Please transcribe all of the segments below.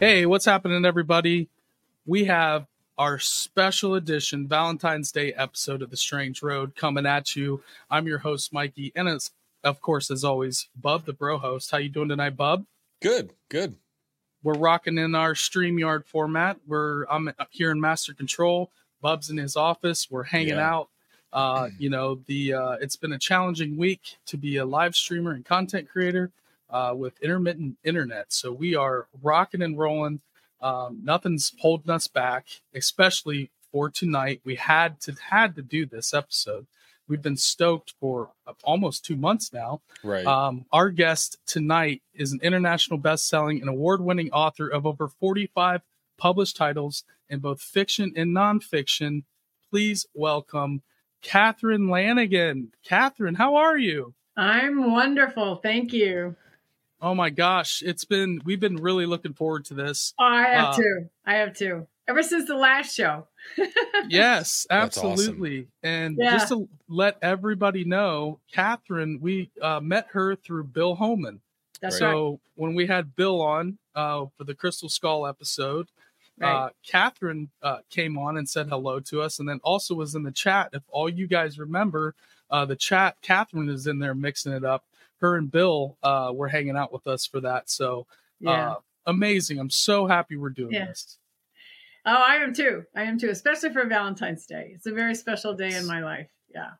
Hey, what's happening, everybody? We have our special edition Valentine's Day episode of The Strange Road coming at you. I'm your host, Mikey, and it's, of course, as always, Bub, the bro host. How you doing tonight, Bub? Good, good. We're rocking in our StreamYard format. We're I'm up here in Master Control. Bub's in his office. We're hanging Yeah. out. Uh, you know, the uh, it's been a challenging week to be a live streamer and content creator uh, with intermittent internet. So we are rocking and rolling. Um, nothing's holding us back, especially for tonight. We had to had to do this episode. We've been stoked for almost two months now. Right. Um, our guest tonight is an international best-selling and award-winning author of over 45 published titles in both fiction and nonfiction. Please welcome Catherine Lanigan. Catherine, how are you? I'm wonderful. Thank you. Oh my gosh, it's been we've been really looking forward to this. Oh, I have Uh, two. I have too. Ever since the last show. Yes, That's awesome. absolutely. And Yeah. just to let everybody know, Catherine, we uh, met her through Bill Homann. That's Right. right. So when we had Bill on uh, for the Crystal Skull episode, Right. uh, Catherine uh, came on and said hello to us, and then also was in the chat. If all you guys remember, uh, the chat, Catherine is in there mixing it up. Her and Bill uh, were hanging out with us for that. So yeah. uh, amazing! I'm so happy we're doing Yeah. this. oh, I am too. I am too, especially for Valentine's Day. It's a very special day in my life. Yeah.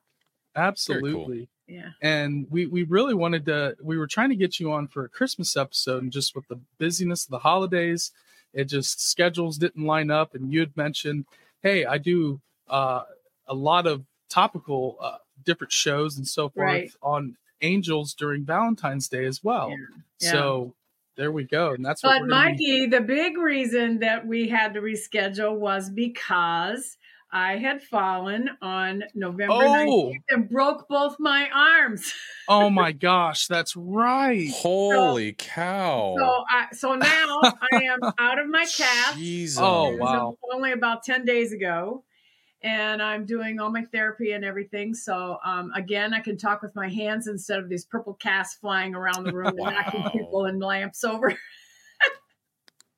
Absolutely. Yeah. and we we really wanted to we were trying to get you on for a christmas episode and just with the busyness of the holidays it just schedules didn't line up and you had mentioned hey i do uh a lot of topical uh different shows and so forth Right. on angels during valentine's day as well Yeah. Yeah. so there we go and that's what But we're be- Mikey, the big reason that we had to reschedule was because I had fallen on November Oh. 19th and broke both my arms. oh my gosh that's right Holy cow. So, I, so now I am out of my cast. Jesus. Oh, wow. Only about 10 days ago. And I'm doing all my therapy and everything. So, um, again, I can talk with my hands instead of these purple casts flying around the room and knocking people and lamps over.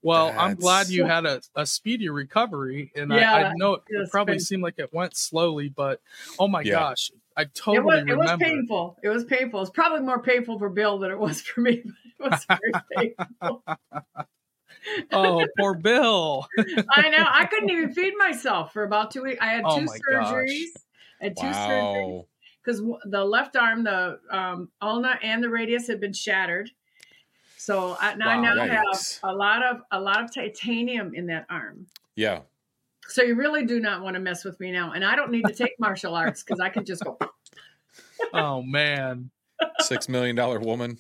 Well, I'm glad you had a, a speedy recovery, and I, Yeah, I know it it's probably been- seemed like it went slowly, but oh my Yeah. gosh, I It totally was, it was painful. It was painful. It's probably more painful for Bill than it was for me. But it was very painful. Oh, poor Bill. I know. I couldn't even feed myself for about two weeks. I had Oh two my gosh. surgeries. I had two surgeries. Because the left arm, the um, ulna and the radius had been shattered. So I, now I Wow. now have a lot of a lot of titanium in that arm. Yeah. So you really do not want to mess with me now, and I don't need to take martial arts because I can just go. Oh man. Six million dollar woman.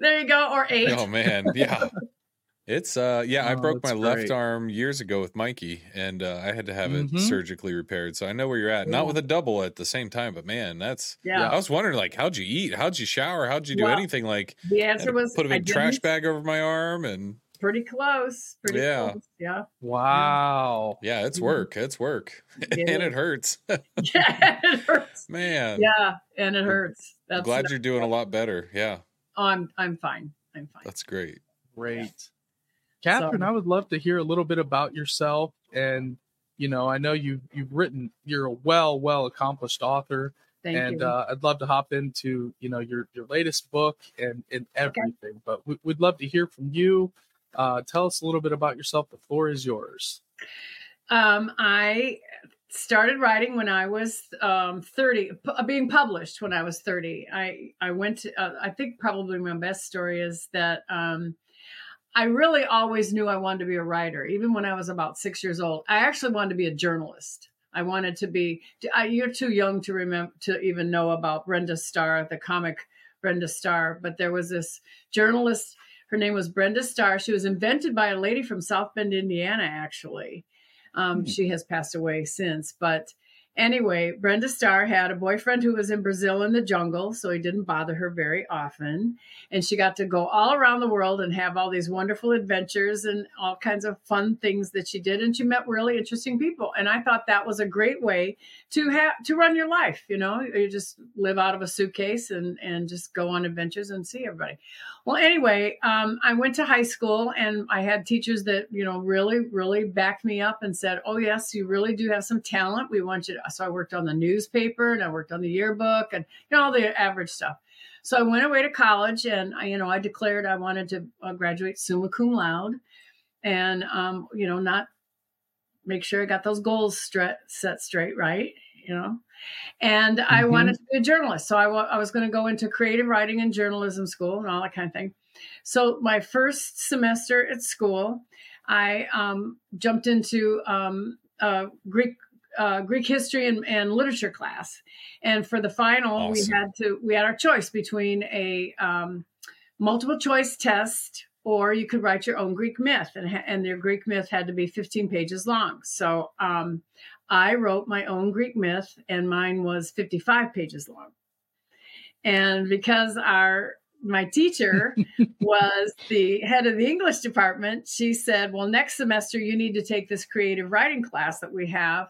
There you go, or eight. Oh man. Yeah. It's uh yeah, I Oh, broke my that's left arm years ago with Mikey and uh, I had to have it Mhm. surgically repaired. So I know where you're at. Not with a double at the same time, but man, that's Yeah. I was wondering like how'd you eat? How'd you shower? How'd you do Well, anything like The answer was put a big trash bag over my arm and Pretty close. Pretty Yeah. close. Yeah. Wow. yeah, it's Mhm. work. It's work. It and is. it hurts. Yeah. It hurts. Man. Yeah, and it hurts. I'm glad you're doing a lot better. Yeah. Oh, I'm I'm fine. I'm fine. That's great. Great. Catherine, I would love to hear a little bit about yourself. And, you know, I know you've, you've written, you're a well, well accomplished author. Thank and you. uh, I'd love to hop into, you know, your, your latest book and, and everything. But we, we'd love to hear from you. Uh, tell us a little bit about yourself. The floor is yours. Um, I started writing when I was um, 30, pu- uh, being published when I was 30. I, I went to, uh, I think probably my best story is that um, I really always knew I wanted to be a writer, even when I was about six years old. I actually wanted to be a journalist. I wanted to be, I, you're too young to remember, to even know about Brenda Starr, the comic Brenda Starr, but there was this journalist. Her name was Brenda Starr. She was invented by a lady from South Bend, Indiana, actually. Um, Hmm. She has passed away since, but anyway, Brenda Starr had a boyfriend who was in Brazil in the jungle, so he didn't bother her very often. And she got to go all around the world and have all these wonderful adventures and all kinds of fun things that she did. And she met really interesting people. And I thought that was a great way to have to run your life. You know, you just live out of a suitcase and and just go on adventures and see everybody. Well, anyway, um, I went to high school and I had teachers that, you know, really, really backed me up and said, Oh, yes, you really do have some talent. We want you to. So I worked on the newspaper and I worked on the yearbook and, you know, all the average stuff. So I went away to college and I, you know, I declared I wanted to uh, graduate summa cum laude and, um, you know, not make sure I got those goals stre- set straight, right? You know, and I Mhm. wanted to be a journalist. So I I was going to go into creative writing and journalism school and all that kind of thing. So my first semester at school, I um, jumped into um, uh, Greek uh, Greek history and, and literature class, and for the final, Awesome. we had to we had our choice between a um, multiple choice test or you could write your own Greek myth, and and your Greek myth had to be 15 pages long. So um, I wrote my own Greek myth, and mine was 55 pages long. And because our my teacher was the head of the English department, she said, "Well, next semester you need to take this creative writing class that we have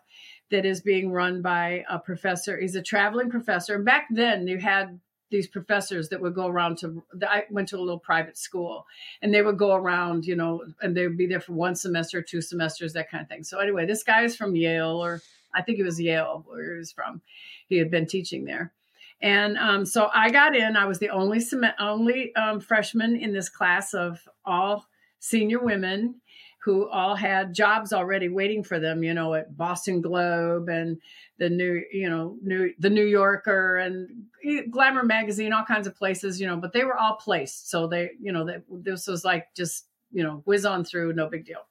that is being run by a professor. He's a traveling professor. And back then you had these professors that would go around to I went to a little private school and they would go around, you know, and they would be there for one semester, two semesters, that kind of thing. So anyway, this guy is from Yale or I think it was Yale where he was from. He had been teaching there. And um, so I got in. I was the only sem- only um, freshman in this class of all senior women who all had jobs already waiting for them. You know, at Boston Globe and the new, you know, new the New Yorker and Glamour magazine, all kinds of places. You know, but they were all placed, so they, you know, that this was like just you know whiz on through, no big deal.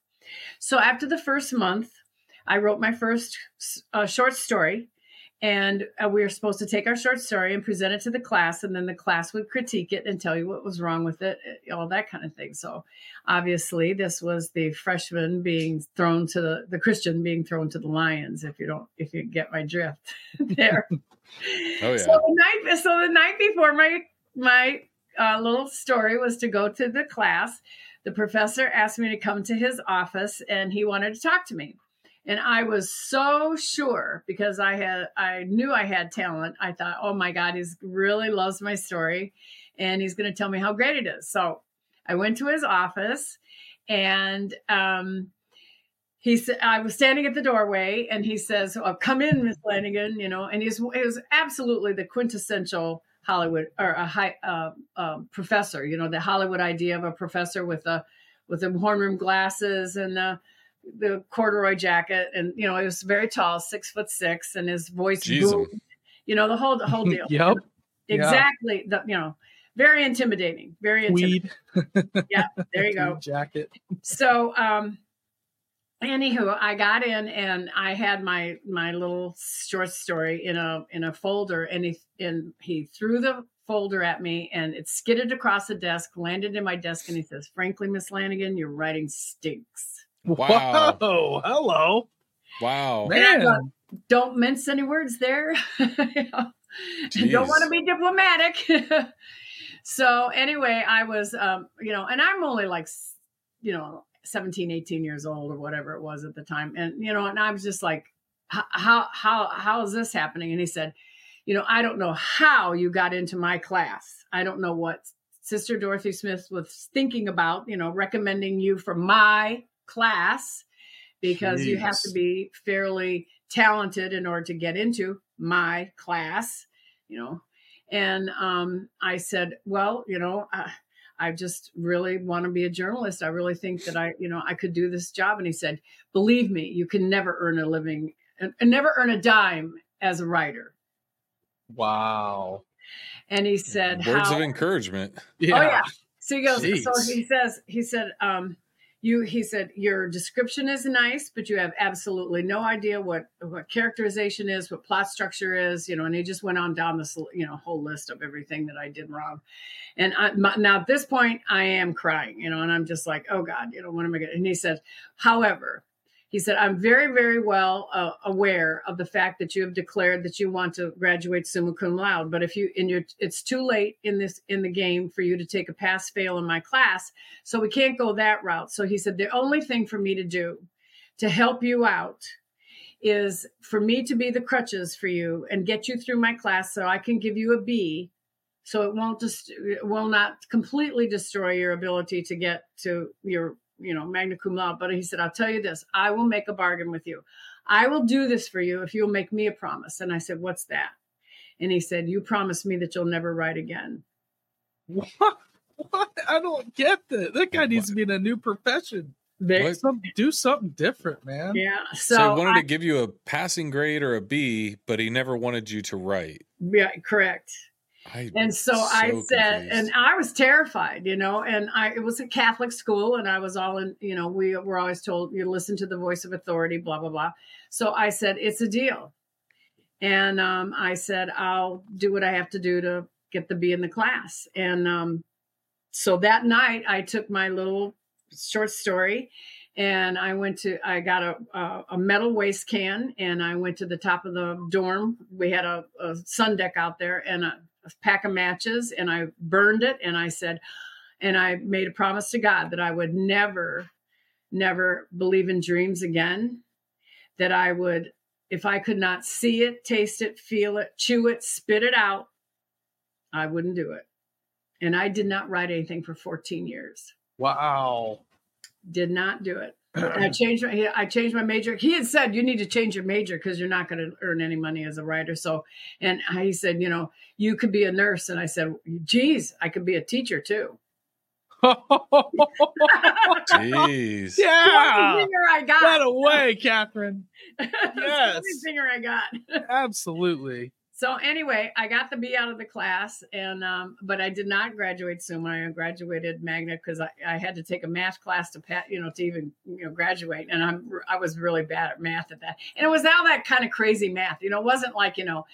So after the first month, I wrote my first uh, short story and uh, we were supposed to take our short story and present it to the class and then the class would critique it and tell you what was wrong with it uh, all that kind of thing. So obviously this was the freshman being thrown to the the christian being thrown to the lions if you don't if you get my drift there. Oh, yeah. so the night so the night before my my uh, little story was to go to the class. The professor asked me to come to his office and he wanted to talk to me and I was so sure because I had I knew I had talent. I thought, oh my God, he's really loves my story, and he's going to tell me how great it is. So I went to his office, and um, he said I was standing at the doorway, and he says, oh, "Come in, Miss Lanigan," you know, and he's it was absolutely the quintessential Hollywood or a high uh, um, professor. You know, the Hollywood idea of a professor with a with the horn rim glasses and the the corduroy jacket, and you know, he was very tall, six foot six, and his voice Jeez. boomed. You know, the whole the whole deal. Yep. Yeah. Exactly. The, you know, very intimidating. Very intimidating. Weed. Yeah, there you go. Jacket. So, um, anywho, I got in and I had my my little short story in a in a folder, and he and he threw the folder at me, and it skidded across the desk, landed in my desk, and he says, "Frankly, Miss Lanigan, your writing stinks." Wow. Whoa, hello. Wow. Man. Don't mince any words there. You don't want to be diplomatic. so anyway, I was, um, you know, and I'm only like, you know, 17, 18 years old or whatever it was at the time. And, you know, and I was just like, how, how, how is this happening? And he said, you know, I don't know how you got into my class. I don't know what Sister Dorothy Smith was thinking about, you know, recommending you for my class because you have to be fairly talented in order to get into my class, you know. And um, I said, well, you know, I, I just really want to be a journalist. I really think that I, you know, I could do this job. And he said, believe me, you can never earn a living and and never earn a dime as a writer. Wow. And he said, Words how, of encouragement. Yeah. Oh yeah. So he goes. So he says. He said. Um, you. He said your description is nice, but you have absolutely no idea what what characterization is, what plot structure is. You know, and he just went on down this you know whole list of everything that I did wrong. And I, my, now at this point, I am crying. You know, and I'm just like, oh God, you know, what am I to And he said, however. He said, I'm very, very well uh, aware of the fact that you have declared that you want to graduate summa cum laude. But if you, in your, it's too late in this, in the game for you to take a pass fail in my class. So we can't go that route. So he said, the only thing for me to do to help you out is for me to be the crutches for you and get you through my class so I can give you a B so it won't just will not completely destroy your ability to get to your you know, magna cum laude. But he said, I'll tell you this, I will make a bargain with you. I will do this for you if you'll make me a promise. And I said, What's that? And he said, You promise me that you'll never write again. What? What? I don't get that. That guy needs to be in a new profession. Some, do something different, man. Yeah. So, So, he wanted I- to give you a passing grade or a B, but he never wanted you to write. yeah, correct. I, And so, I said, confused. and I was terrified, you know, and I it was a Catholic school, and I was all in, you know, we were always told you listen to the voice of authority, blah blah blah. So I said, it's a deal, and um, I said I'll do what I have to do to get the B in the class, and um, so that night I took my little short story. And I went to, I got a, a, a metal waste can and I went to the top of the dorm. We had a, a sun deck out there and a pack of matches and I burned it and I said, and I made a promise to God that I would never, never believe in dreams again. That I would, if I could not see it, taste it, feel it, chew it, spit it out, I wouldn't do it. And I did not write anything for 14 years. Wow. Did not do it. And I changed my I changed my major. He had said you need to change your major because you're not going to earn any money as a writer. So, and he said, you know, you could be a nurse, and I said, geez, I could be a teacher too. Jeez. yeah. Only zinger I got. That away, Catherine. That's Yes. the only zinger I got. Absolutely. So anyway, I got the B out of the class, and um, but I did not graduate summa. I graduated magna because I, I had to take a math class to pat, you know, to even you know graduate, and I'm I was really bad at math at that, and it was all that kind of crazy math. You know, it wasn't like you know,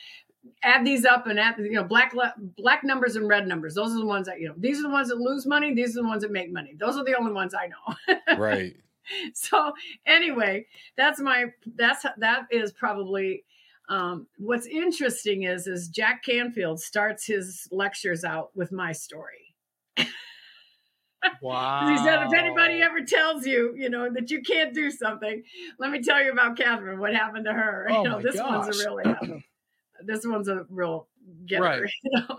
add these up and add you know black black numbers and red numbers. Those are the ones that you know. These are the ones that lose money. These are the ones that make money. Those are the only ones I know. Right. so anyway that's my that's that is probably um, what's interesting is is jack canfield starts his lectures out with my story Wow. he said if anybody ever tells you you know that you can't do something let me tell you about catherine what happened to her Oh you know this one's a really this one's a real getter Right. you know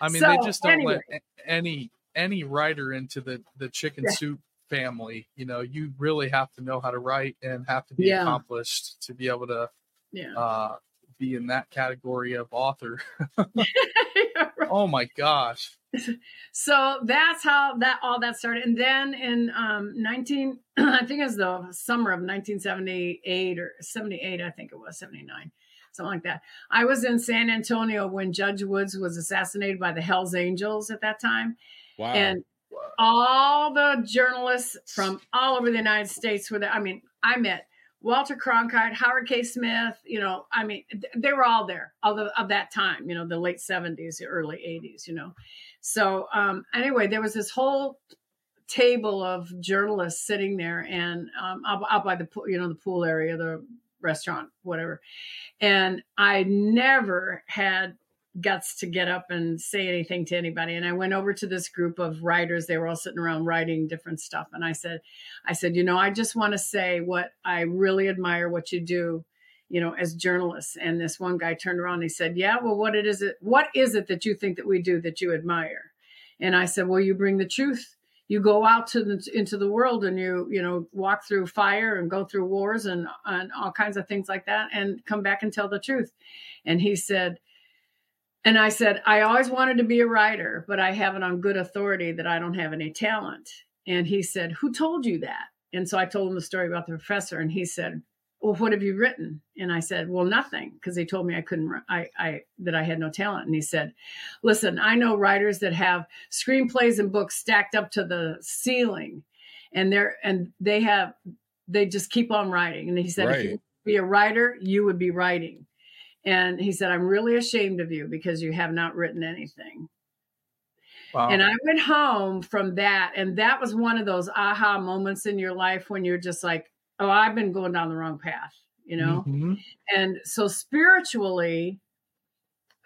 I mean, So, they just don't anyway. let any any writer into the the chicken Yeah. soup family. You know, you really have to know how to write and have to be Yeah. accomplished to be able to yeah uh, be in that category of author. Right. Oh my gosh. so that's how that all that started and then in um 19 i think it was the summer of 1978 or 78 i think it was 79 something like that i was in san antonio when judge woods was assassinated by the hells angels at that time Wow. and all the journalists from all over the United States were there. I mean, I met Walter Cronkite, Howard K. Smith. You know, I mean, they were all there of, of that time. You know, the late seventies, the early eighties. You know, so um, anyway, there was this whole table of journalists sitting there and um, out, out by the pool, you know the pool area, the restaurant, whatever. And I never had guts to get up and say anything to anybody. And I went over to this group of writers. They were all sitting around writing different stuff. And I said, I said, you know, I just want to say what I really admire what you do, you know, as journalists. And this one guy turned around and he said, Yeah, well, what it is it what is it that you think that we do that you admire? And I said, Well, you bring the truth. You go out to the into the world and you, you know, walk through fire and go through wars and, and all kinds of things like that and come back and tell the truth. And he said, and I said, I always wanted to be a writer, but I have it on good authority that I don't have any talent. And he said, Who told you that? And so I told him the story about the professor, and he said, Well, what have you written? And I said, Well, nothing, because he told me I couldn't, I, I, that I had no talent. And he said, Listen, I know writers that have screenplays and books stacked up to the ceiling, and they're, and they have, they just keep on writing. And he said, If you be a writer, you would be writing. And he said, I'm really ashamed of you because you have not written anything. Wow. And I went home from that, and that was one of those aha moments in your life when you're just like, oh, I've been going down the wrong path, you know? Mhm. And so spiritually,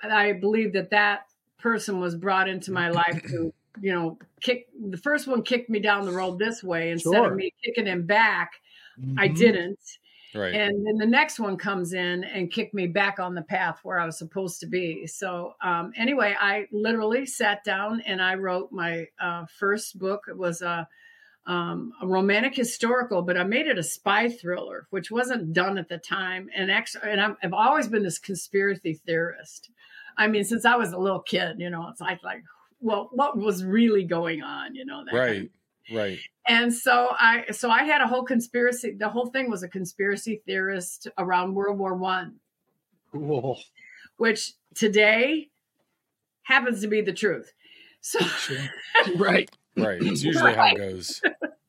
I believe that that person was brought into my life to, you know, kick the first one kicked me down the road this way instead Sure. of me kicking him back. I Mhm. didn't. Right. And then the next one comes in and kicked me back on the path where I was supposed to be. So, um, anyway, I literally sat down and I wrote my uh, first book. It was a, um, a romantic historical, but I made it a spy thriller, which wasn't done at the time. And actually, and I'm, I've always been this conspiracy theorist. I mean, since I was a little kid, you know, it's like, like, well, what was really going on, you know? That kind of right. Right. and so I so I had a whole conspiracy. The whole thing was a conspiracy theorist around World War One, Cool. which today happens to be the truth. So Sure. right. Right. It's usually how it goes.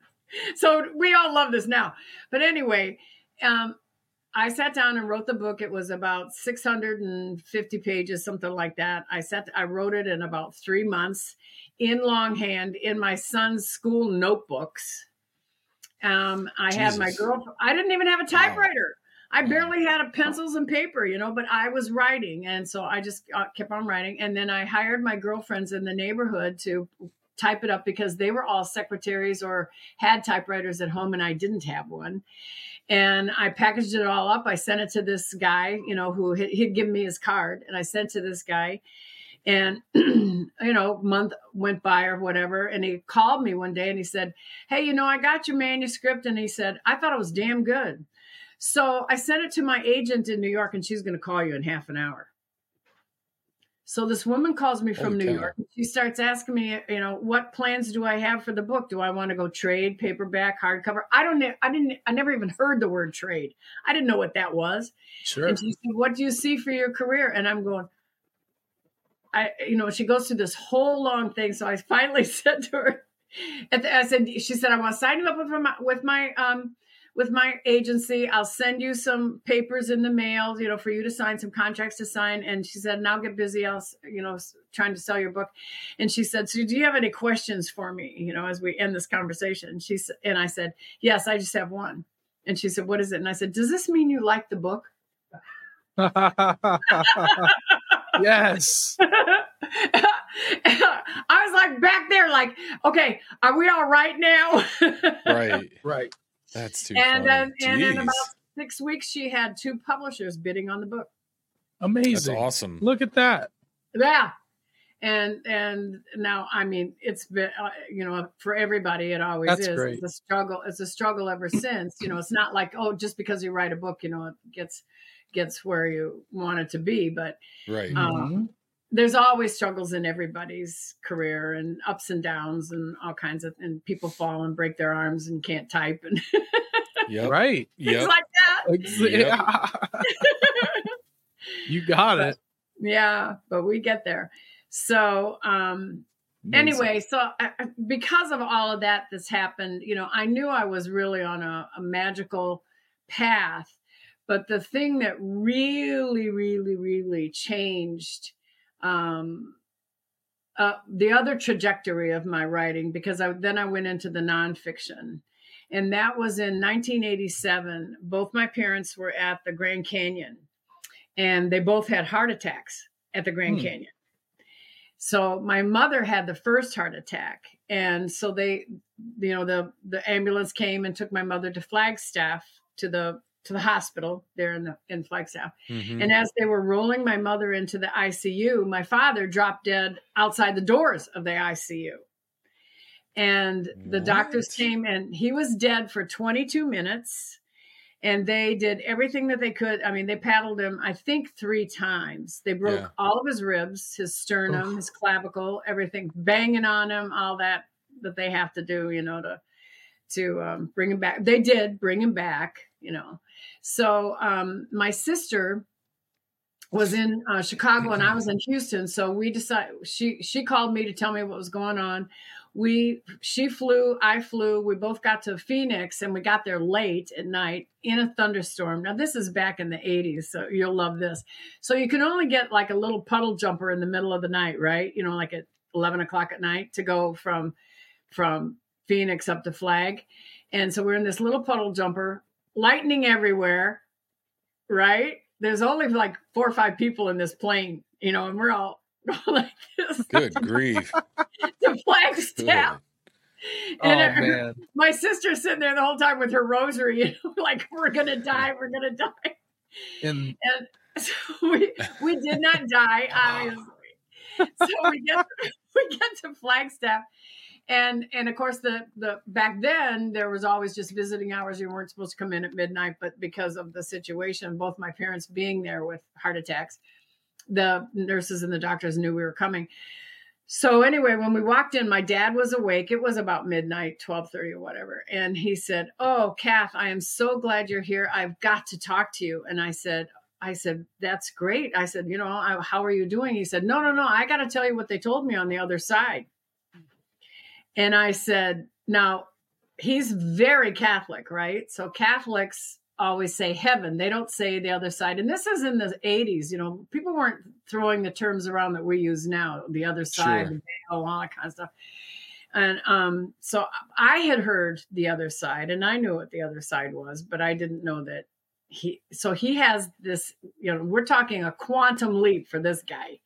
so we all love this now. But anyway, um, I sat down and wrote the book. It was about 650 pages, something like that. I sat, I wrote it in about three months in longhand in my son's school notebooks. Um, I had my Jesus. girl. I didn't even have a typewriter. I barely had a pencils and paper, you know, but I was writing, and so I just uh, kept on writing. And then I hired my girlfriends in the neighborhood to type it up because they were all secretaries or had typewriters at home, and I didn't have one. And I packaged it all up. I sent it to this guy, you know, who he'd, given me his card, and I sent to this guy. And you know, month went by or whatever, and he called me one day and he said, "Hey, you know, I got your manuscript," and he said, "I thought it was damn good." So I sent it to my agent in New York, and she's going to call you in half an hour. So this woman calls me from Holy New. York. She starts asking me, you know, what plans do I have for the book? Do I want to go trade, paperback, hardcover? I don't know. I didn't. I never even heard the word trade. I didn't know what that was. Sure. And she said, "What do you see for your career?" And I'm going, I, you know, she goes through this whole long thing. So I finally said to her, at the, I said, she said, "I want to sign you up with my with my um with my agency. I'll send you some papers in the mail, you know, for you to sign some contracts to sign." And she said, "Now get busy. I'll, you know, trying to sell your book." And she said, "So do you have any questions for me? You know, as we end this conversation?" And she said, and I said, "Yes, I just have one." And she said, "What is it?" And I said, "Does this mean you like the book?" yes. I was like back there, like, okay, are we all right now? Right. Right. That's too and funny. then, and in about six weeks, she had two publishers bidding on the book. That's Amazing. awesome. Look at that. Yeah, and and now, I mean, it's been, uh, you know, for everybody, it always That's is. great. It's a struggle. It's a struggle ever since. You know, it's not like oh, just because you write a book, you know, it gets gets where you want it to be, but Right. Um, Mhm. There's always struggles in everybody's career and ups and downs and all kinds of and people fall and break their arms and can't type and Yep. Right. things Yep. like that. Yep. yeah. you got it. Yeah, but we get there. So um anyway, so I, I- because of all of that that's happened, you know, I knew I was really on a, a magical path. But the thing that really, really, really changed um, uh, the other trajectory of my writing, because I, then I went into the nonfiction. And that was in 1987. Both my parents were at the Grand Canyon and they both had heart attacks at the Grand Hmm. Canyon. So my mother had the first heart attack, and so they, you know, the the ambulance came and took my mother to Flagstaff to the to the hospital there in the in Flagstaff. Mhm. And as they were rolling my mother into the ICU, my father dropped dead outside the doors of the ICU. And the doctors came and he was dead for 22 minutes. And they did everything that they could. I mean, they paddled him, I think, three times. They broke Yeah. all of his ribs, his sternum, his clavicle, everything, banging on him, all that that they have to do, you know, to to um, bring him back. They did bring him back, you know. So um, my sister was in uh, Chicago and I was in Houston. So we decided she she called me to tell me what was going on. We she flew, I flew. We both got to Phoenix and we got there late at night in a thunderstorm. Now this is back in the 80s, so you'll love this. So you can only get like a little puddle jumper in the middle of the night, right? You know, like at 11 o'clock at night to go from from Phoenix up to Flag. And so we're in this little puddle jumper, lightning everywhere, right? There's only like four or five people in this plane, you know, and we're all like this. Good grief. the Flagstaff. Oh And her- man. my sister's sitting there the whole time with her rosary, you know, like we're gonna die, we're gonna die. And And so we we did not die, ah. obviously. So we get we get to Flagstaff, and and of course the the back then there was always just visiting hours. You weren't supposed to come in at midnight, but because of the situation, both my parents being there with heart attacks, the nurses and the doctors knew we were coming. So anyway, when we walked in, my dad was awake. It was about midnight, twelve thirty or whatever, and he said, "Oh, Kath, I am so glad you're here. I've got to talk to you." And I said, "I said that's great." I said, "You know, how are you doing?" He said, "No, no, no. I got to tell you what they told me on the other side." And I said, "Now, he's very Catholic, right? So Catholics." always say heaven they don't say the other side and this is in the 80s you know people weren't throwing the terms around that we use now the other side Sure. the all that kind of stuff and um, so I had heard the other side, and I knew what the other side was, but I didn't know that he. So he has this. You know, we're talking a quantum leap for this guy.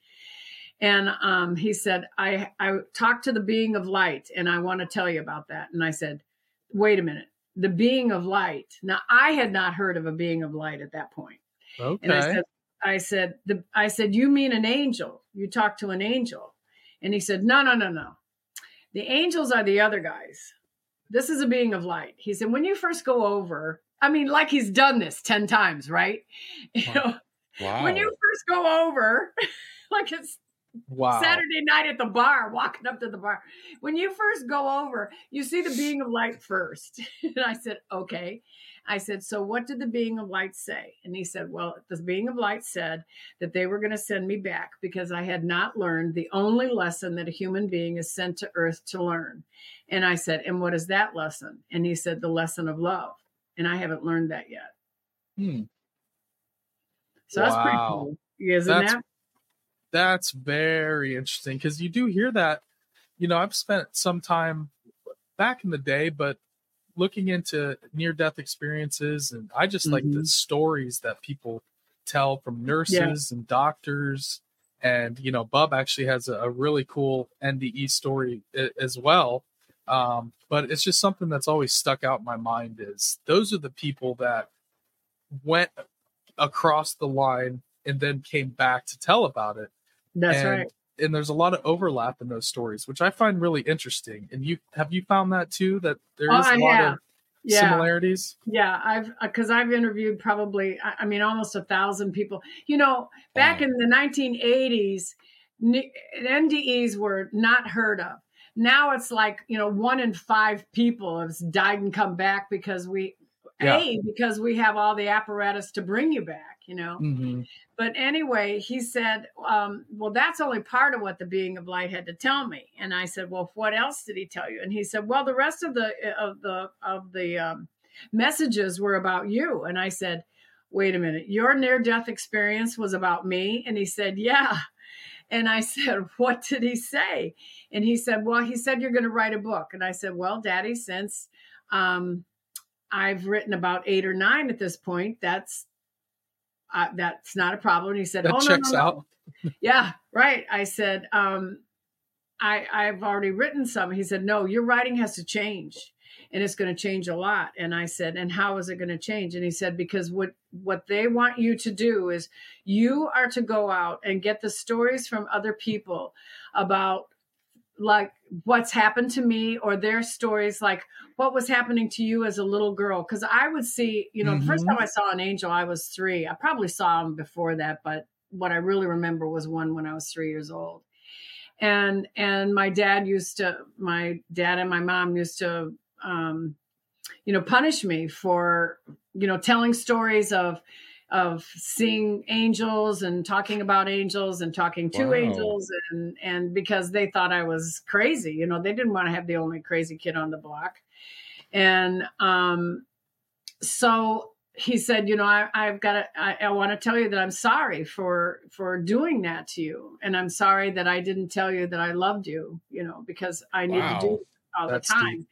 And um, he said, "I I talked to the being of light, and I want to tell you about that." And I said, "Wait a minute, the being of light." Now I had not heard of a being of light at that point. And I said, I said, the, I said, you mean an angel? You talked to an angel. And he said, no, no, no, no. The angels are the other guys. This is a being of light. He said, when you first go over, I mean, like he's done this 10 times, right? You know, Wow. when you first go over, like it's Wow. Saturday night at the bar, walking up to the bar. When you first go over, you see the being of light first. and I said, okay. I said, so what did the being of light say? And he said, well, the being of light said that they were going to send me back because I had not learned the only lesson that a human being is sent to earth to learn. And I said, and what is that lesson? And he said, the lesson of love. And I haven't learned that yet. Hmm. So that's pretty cool. Isn't That's- that? That's very interesting because you do hear that. You know, I've spent some time back in the day, but looking into near death experiences, and I just like the Mhm. stories that people tell from nurses and doctors. And, you know, Bub actually has a, a really cool NDE story a- as well. Um, but it's just something that's always stuck out in my mind is those are the people that went across the line and then came back to tell about it That's and, right. and there's a lot of overlap in those stories which i find really interesting and you have you found that too that there is Oh, is a I lot have. of Yeah. similarities Yeah, I've uh, because I've interviewed probably I I mean almost a thousand people. You know, back Wow. in the 1980s, n- NDEs were not heard of. Now it's like you know one in five people has died and come back because we Yeah. a because we have all the apparatus to bring you back. You know, hmm but anyway, he said, um, "Well, that's only part of what the being of light had to tell me." And I said, "Well, what else did he tell you?" And he said, "Well, the rest of the of the of the um, messages were about you." And I said, "Wait a minute, your near death experience was about me?" And he said, "Yeah." And I said, "What did he say?" And he said, "Well, he said you're going to write a book." And I said, "Well, Daddy, since um, I've written about eight or nine at this point, that's." Uh, that's not a problem. And he said, that "Oh no, checks no, no, out yeah, right. I said, um, I I've already written some. He said, No, your writing has to change. And it's going to change a lot. And I said, And how is it going to change? And he said, Because what what they want you to do is you are to go out and get the stories from other people about like what's happened to me or their stories like what was happening to you as a little girl? Because i would see you know the first time i saw an angel i was three. I probably saw him before that but what i really remember was one when i was three years old. And and my dad used to my dad and my mom used to um you know punish me for you know telling stories of of seeing angels and talking about angels and talking to Wow. angels and and because they thought I was crazy you know they didn't want to have the only crazy kid on the block and um so he said, you know, I, I've got to, I, I want to tell you that I'm sorry for, for doing that to you. And I'm sorry that I didn't tell you that I loved you, you know, because I need to do it all That's the time.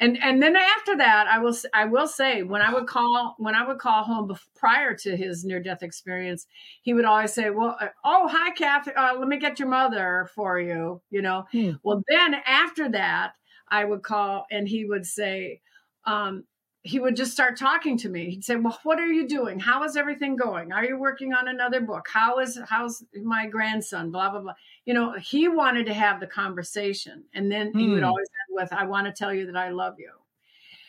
And, and then after that, I will, I will say when I would call, when I would call home bef- prior to his near death experience, he would always say, well, uh, oh, hi, Kathy, uh, let me get your mother for you, you know? Hmm. Well, then after that, I would call and he would say, um, he would just start talking to me. He'd say, "Well, what are you doing? How is everything going? Are you working on another book? How is how's my grandson? Blah blah blah." You know, he wanted to have the conversation, and then he would Hmm. always end with, "I want to tell you that I love you."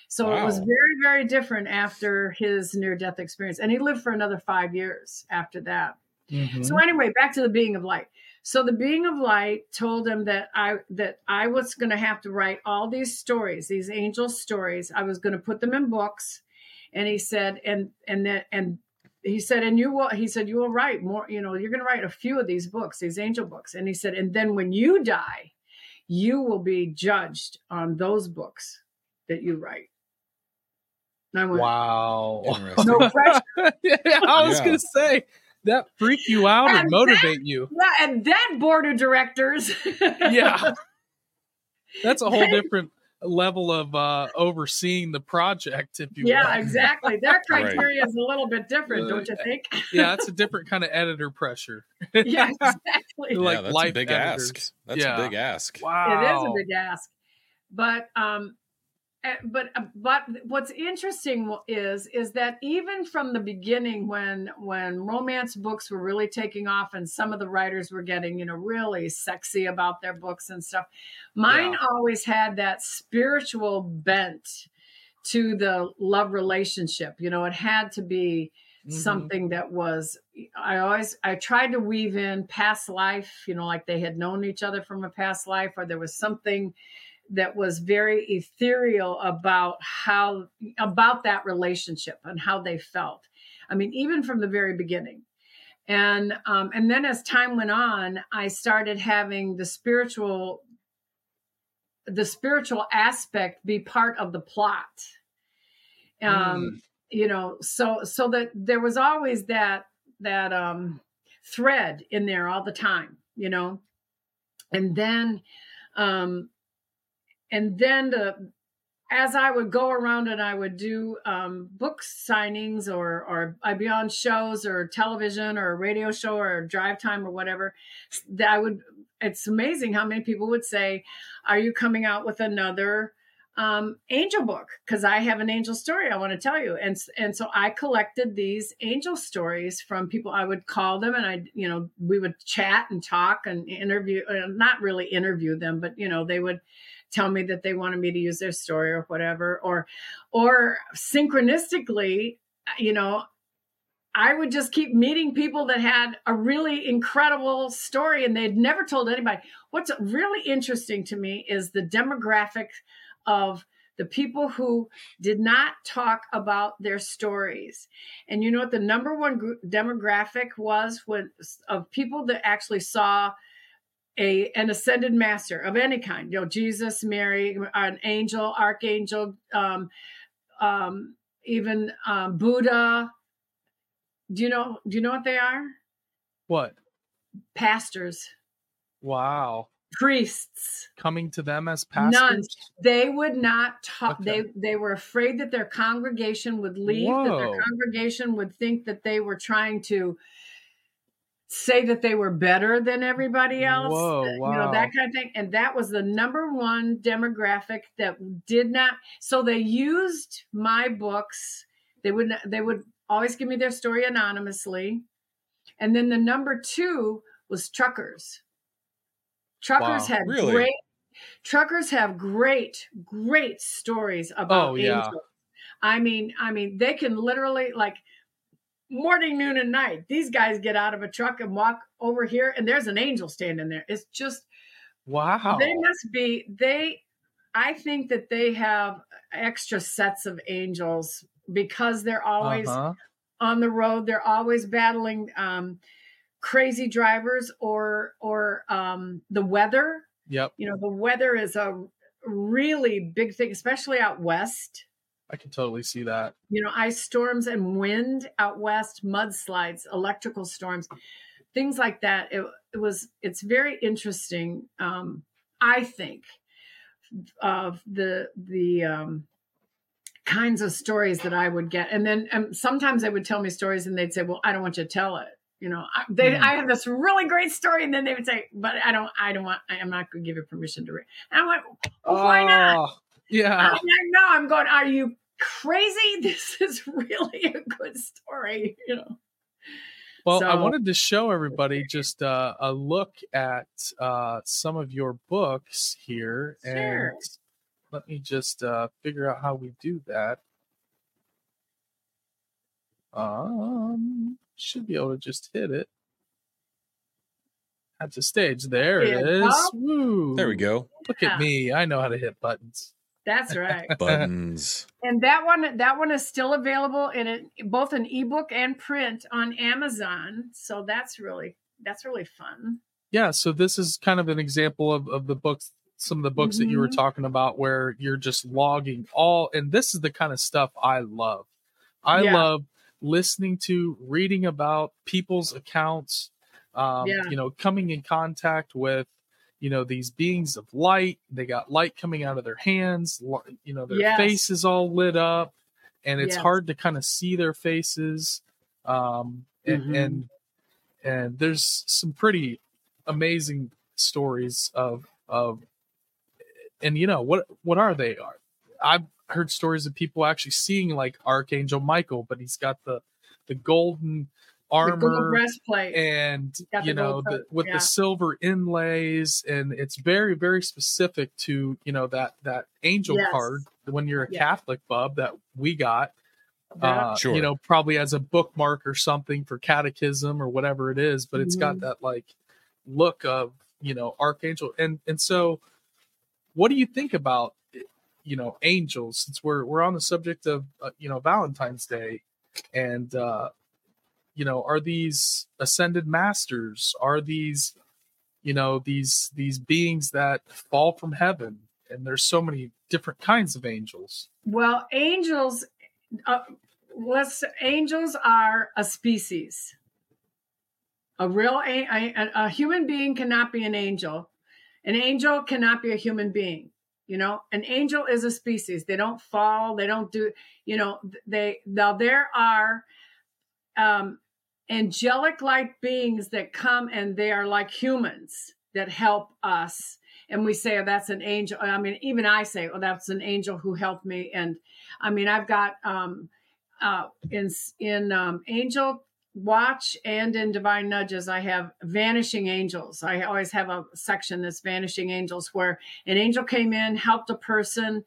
So it was very very different after his near death experience, and he lived for another five years after that. Mhm. So anyway, back to the being of light. So the being of light told him that I that I was going to have to write all these stories, these angel stories. I was going to put them in books, and he said, and and then and he said, and you will. He said you will write more. You know, you're going to write a few of these books, these angel books. And he said, and then when you die, you will be judged on those books that you write. And I went, wow. No pressure. yeah, I was Yeah. gonna say that freak you out or And motivate you. Yeah, and that board of directors. Yeah. That's a whole different level of uh overseeing the project, if you will. Yeah, will. exactly. Their Right. criteria is a little bit different, don't you think? Yeah, that's a different kind of editor pressure. yeah, exactly. like yeah, that's a big editors. ask. That's Yeah. a big ask. Wow. It is a big ask. But um but but what's interesting is is that even from the beginning when when romance books were really taking off and some of the writers were getting you know really sexy about their books and stuff mine Yeah. always had that spiritual bent to the love relationship you know it had to be Mhm. something that was i always i tried to weave in past life you know like they had known each other from a past life or there was something that was very ethereal about how about that relationship and how they felt. I mean even from the very beginning. And um, and then as time went on i started having the spiritual the spiritual aspect be part of the plot. Um you know so so that there was always that that um thread in there all the time you know? And then um and then the as I would go around and I would do um, book signings or or I'd be on shows or television or a radio show or drive time or whatever, that I would. It's amazing how many people would say, "Are you coming out with another um, angel book?" Because I have an angel story I want to tell you, and and so I collected these angel stories from people. I would call them and I, you know, we would chat and talk and interview. Uh, not really interview them, but you know, they would tell me that they wanted me to use their story or whatever or or synchronistically you know i would just keep meeting people that had a really incredible story and they'd never told anybody. What's really interesting to me is the demographic of the people who did not talk about their stories. And you know what the number one demographic was when of people that actually saw a an ascended master of any kind you know jesus mary an angel archangel um um even um buddha do you know do you know what they are What? pastors Wow. priests Coming to them as pastors? nuns they would not talk Okay. they they were afraid that their congregation would leave that their congregation would think that they were trying to say that they were better than everybody else Whoa, you know that kind of thing and that was the number one demographic that did not so they used my books they would they would always give me their story anonymously and then the number two was truckers truckers Wow. had Really? great truckers have great great stories about Oh, yeah. i mean i mean they can literally like morning noon and night these guys get out of a truck and walk over here and there's an angel standing there it's just Wow. they must be they i think that they have extra sets of angels because they're always Uh-huh. on the road they're always battling um crazy drivers or or um the weather Yep. you know the weather is a really big thing especially out west I can totally see that. You know, ice storms and wind out west, mudslides, electrical storms, things like that. It, it was. It's very interesting. Um, I think of the the um, kinds of stories that I would get, and then um, sometimes they would tell me stories, and they'd say, "Well, I don't want you to tell it." You know, I, they, Mhm. I have this really great story, and then they would say, "But I don't, I don't want, I'm not going to give you permission to read." And I went, well, "Why not?" Yeah. I'm like, "No, I'm going. Are you crazy? This is really a good story." You know. Well, I wanted to show everybody just uh, a look at uh, some of your books here, Sure. and let me just uh, figure out how we do that. Um, should be able to just hit it at the stage. There There it you is. go. Woo! There we go. Look Yeah. at me. I know how to hit buttons. That's right. Buttons. and that one, that one is still available in it, both an ebook and print on Amazon. So that's really, that's really fun. yeah so this is kind of an example of, of the books some of the books that you were Mhm. talking about where you're just logging all and this is the kind of stuff i love i Yeah. love listening to reading about people's accounts um, Yeah. you know coming in contact with you know these beings of light they got light coming out of their hands you know their Yes. face is all lit up and it's Yes. hard to kind of see their faces um, and, Mhm. and and there's some pretty amazing stories of of and you know what what are they are i've heard stories of people actually seeing like archangel michael but he's got the the golden armor breastplate. and the you know the, with yeah. the silver inlays and it's very very specific to you know that that angel Yes. card when you're a Yeah. catholic bub that we got Yeah. uh, Sure. you know, probably as a bookmark or something for catechism or whatever it is, but it's got Mhm. that like look of, you know, archangel. And, and so what do you think about, you know, angels since we're, we're on the subject of, uh, you know, Valentine's day and, uh, you know, are these ascended masters? Are these, you know, these, these beings that fall from heaven? And there's so many different kinds of angels. Well, angels, uh, let's angels are a species. A real a, a, a human being cannot be an angel. An angel cannot be a human being. You know, an angel is a species. They don't fall. They don't do. You know, they now there are um, angelic like beings that come and they are like humans that help us. And we say oh, that's an angel. I mean even i say oh that's an angel who helped me. And i mean i've got um uh in in um angel watch and in divine nudges i have vanishing angels. I always have a section that's vanishing angels where an angel came in helped a person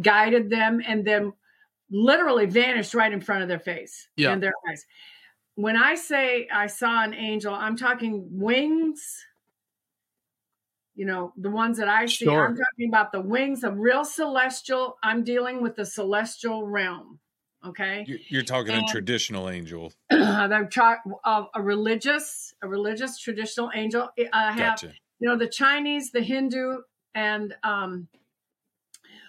guided them and then literally vanished right in front of their face Yeah. and their eyes when i say i saw an angel i'm talking wings you know the ones that i see Sure. i'm talking about the wings of real celestial i'm dealing with the celestial realm okay You're, you're talking a traditional angel. i'm talking of a religious a religious traditional angel i have Gotcha. you know the chinese the hindu and um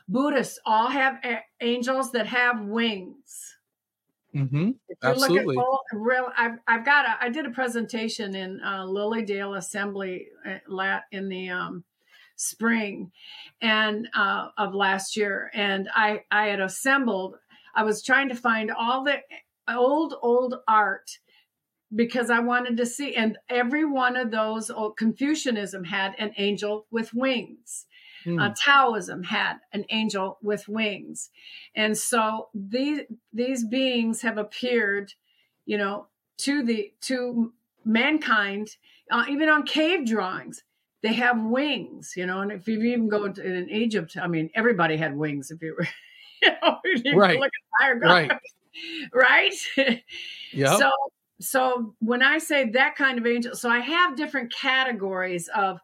buddhists all have a- angels that have wings Mm-hmm. Absolutely. look at all, real, I've, I've got a, I did a presentation in uh, Lilydale Assembly uh, in the um, spring and uh, of last year, and I I had assembled. I was trying to find all the old old art because I wanted to see, and every one of those old Confucianism had an angel with wings Hmm. uh, Taoism had an angel with wings, and so these these beings have appeared, you know, to the to mankind, uh, even on cave drawings. They have wings, you know, and if you even go to in Egypt, I mean, everybody had wings. If you were, you know, you Right. look at Right. right? Yep. So so when I say that kind of angel, so I have different categories of,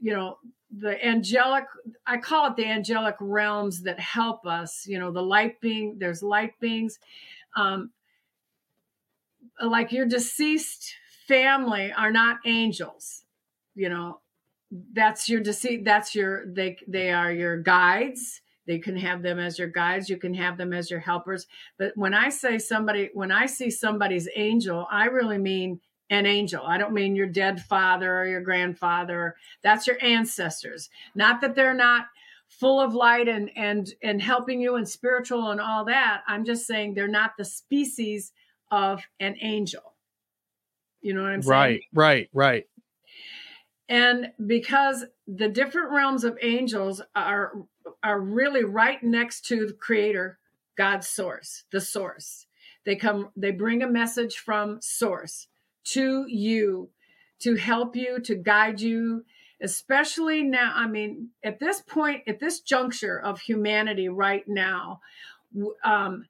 you know, the angelic. I call it the angelic realms that help us. You know, the light being. There's light beings, um, like your deceased family are not angels. You know, that's your deceit. That's your they they are your guides. They can have them as your guides. You can have them as your helpers. But when I say somebody, when I see somebody's angel, I really mean an angel. I don't mean your dead father or your grandfather. That's your ancestors. Not that they're not full of light and and and helping you and spiritual and all that. I'm just saying they're not the species of an angel. You know what I'm saying? Right, right, right. And because the different realms of angels are are really right next to the creator, God's source, the source. They come they bring a message from source to you to help you, to guide you, especially now. I mean, at this point, at this juncture of humanity right now, um,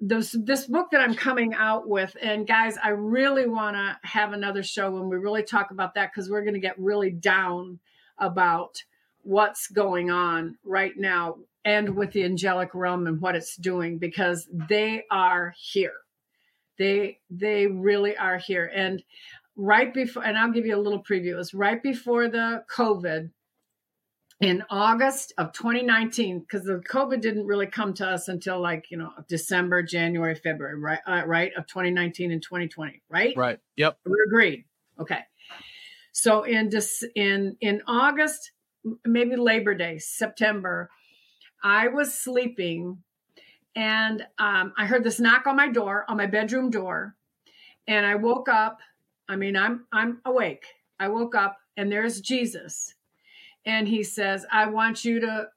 this this book that I'm coming out with, and guys, I really want to have another show when we really talk about that because we're going to get really down about what's going on right now and with the angelic realm and what it's doing because they are here they they really are here. And right before, and I'll give you a little preview. It was right before the COVID in August of 2019, because the COVID didn't really come to us until like you know December, January, February, right? Uh, right of 2019 and 2020, right? Right. Yep. We agreed. Okay. So in this in in August, maybe Labor Day, September, I was sleeping and um, I heard this knock on my door, on my bedroom door, and I woke up. I mean, I'm I'm awake. I woke up, and there's Jesus, and he says, "I want you to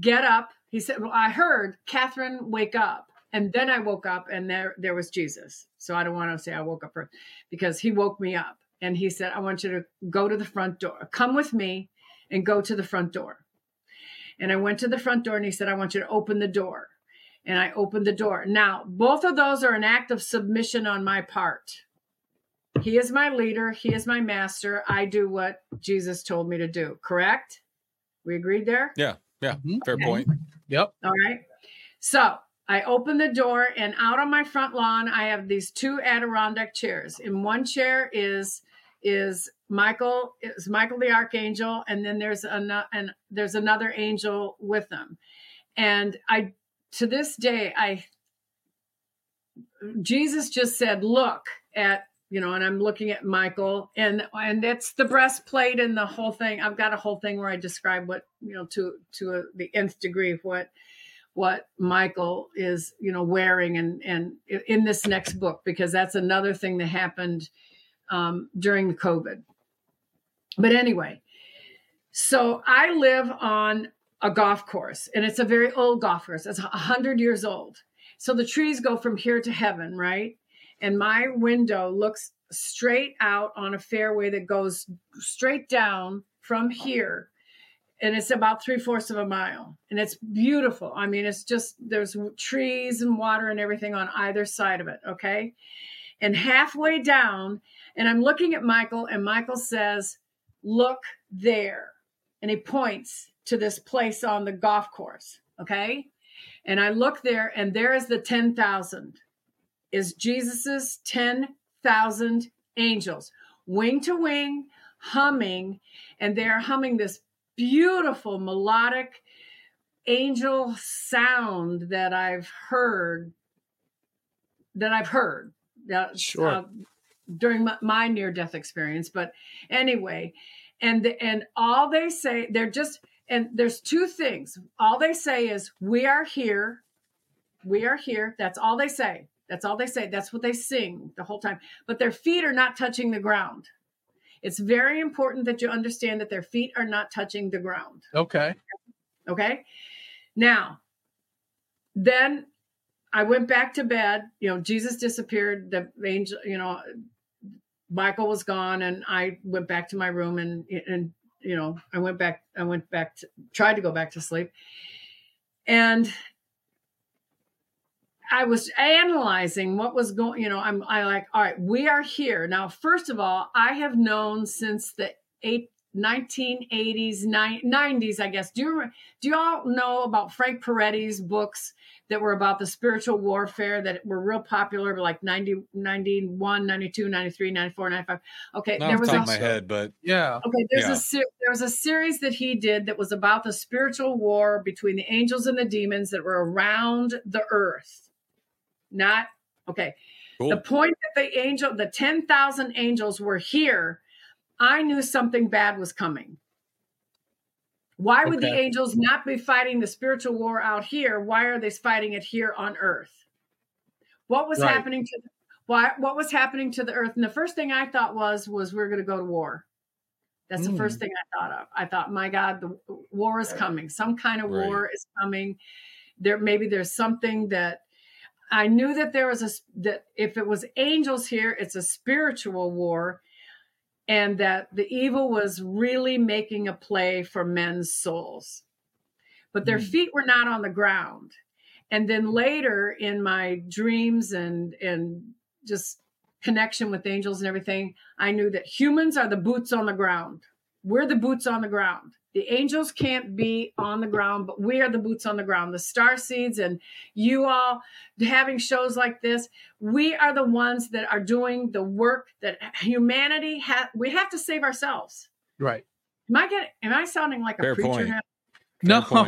get up." He said, "Well, I heard Catherine wake up." And then I woke up and there there was Jesus. So I don't want to say I woke up first because he woke me up and he said, I want you to go to the front door. Come with me and go to the front door. And I went to the front door and he said, I want you to open the door and I opened the door. Now, both of those are an act of submission on my part. He is my leader, he is my master. I do what Jesus told me to do, correct? We agreed there? Yeah, yeah, mm-hmm. fair okay. point. Yep. All right. So I open the door, and out on my front lawn, I have these two Adirondack chairs. In one chair is is Michael is Michael the archangel, and then there's another and there's another angel with them. And I to this day, I Jesus just said, "Look at." You know, and I'm looking at Michael, and and it's the breastplate and the whole thing. I've got a whole thing where I describe what you know to to a, the nth degree of what what Michael is, you know, wearing and and in this next book because that's another thing that happened um, during the COVID. But anyway, so I live on a golf course and it's a very old golf course it's 100 years old. So the trees go from here to heaven right? And my window looks straight out on a fairway that goes straight down from here and it's about three fourths of a mile and it's beautiful. I mean it's just there's trees and water and everything on either side of it okay? And halfway down and i'm looking at michael and michael says look there and he points to this place on the golf course. Okay. And I look there, and there is the 10,000, is Jesus's 10,000 angels, wing to wing, humming, and they're humming this beautiful melodic angel sound that I've heard. That I've heard. That, sure. Uh, during my, my near death experience. But anyway, and the, and all they say, they're just and there's two things. All they say is, We are here. We are here. That's all they say. That's all they say. That's what they sing the whole time. But their feet are not touching the ground. It's very important that you understand that their feet are not touching the ground. Okay. Okay. Now, then I went back to bed. You know, Jesus disappeared. The angel, you know, Michael was gone, and I went back to my room and and you know, I went back, I went back to, tried to go back to sleep. And I was analyzing what was going, you know, I'm I like, all right, we are here. Now, first of all, I have known since the eight, 1980s, 90s, I guess. Do you do you all know about Frank Peretti's books that were about the spiritual warfare that were real popular, like 90, 91, 92, 93, 94, 95? Okay, Not there was top a, my head, but Yeah. Okay, there's Yeah. a ser- there was a series that he did that was about the spiritual war between the angels and the demons that were around the earth. Not okay. cool. The point that the angel, the ten thousand angels were here, I knew something bad was coming. Why would the angels not be fighting the spiritual war out here? Why are they fighting it here on Earth? What was Right. happening to why? What was happening to the Earth? And the first thing I thought was was we're going to go to war. That's the Mm. first thing I thought of. I thought, my God, the war is coming. Some kind of Right. war is coming. There, maybe there's something that I knew that there was a that if it was angels here, it's a spiritual war, and that the evil was really making a play for men's souls, but their Mm. feet were not on the ground. And then later in my dreams and and just connection with angels and everything, I knew that humans are the boots on the ground. We're the boots on the ground. The angels can't be on the ground, but we are the boots on the ground. The star seeds and you all having shows like this, we are the ones that are doing the work that humanity has. We have to save ourselves. Right. Am I getting? Am I sounding like a Fair preacher point. now? No, no,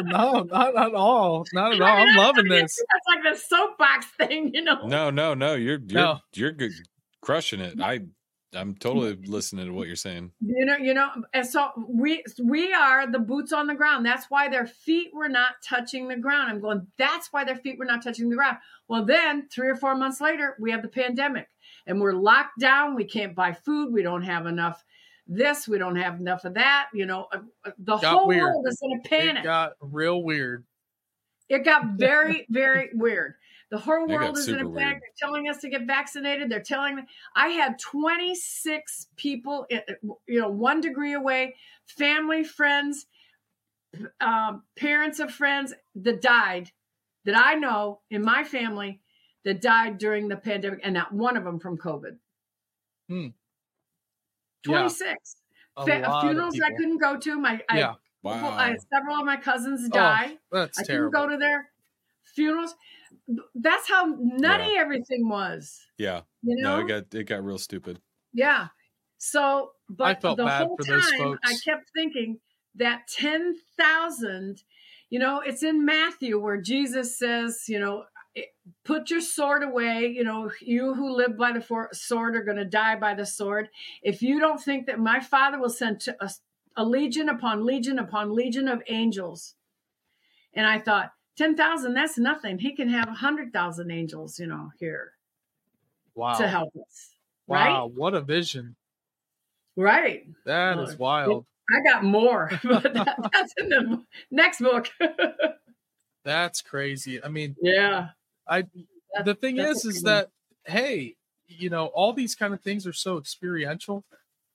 no, not at all. Not at all. I mean, I'm that's- loving I mean, this. That's like the soapbox thing, you know. no, no, no. You're you're No. you're good, crushing it. I I'm totally listening to what you're saying. you know you know and so we we are the boots on the ground that's why their feet were not touching the ground i'm going that's why their feet were not touching the ground well then three or four months later we have the pandemic and we're locked down we can't buy food we don't have enough this we don't have enough of that you know uh, uh, the Got whole weird. world is in a panic It got real weird. it got very, very weird. The whole world is in a panic. They're telling us to get vaccinated. They're telling me I had 26 people, eh, you know, one degree away, family, friends, um, parents of friends that died that I know in my family that died during the pandemic, and not one of them from COVID. Hmm. 26 A Fa- funerals I couldn't go to. My I, Yeah. Wow. I several of my cousins Oh, die. That's I terrible. couldn't go to their funerals. That's how nutty everything was. yeah. You know? No, it got it got real stupid. yeah. So, but felt the bad whole for time those I kept thinking that 10,000, you know, it's in Matthew where Jesus says, you know, put your sword away. You know, you who live by the for- sword are going to die by the sword. If you don't think that my father will send to a, a legion upon legion upon legion of angels. And I thought, 10,000, that's nothing. He can have 100,000 angels, you know, here Wow. to help us. Wow. What a vision. Right? Right. That is wild. I got more, but that, that's in the next book. That's crazy. I mean, yeah. I That- the thing is is that hey you know all these kind of things are so experiential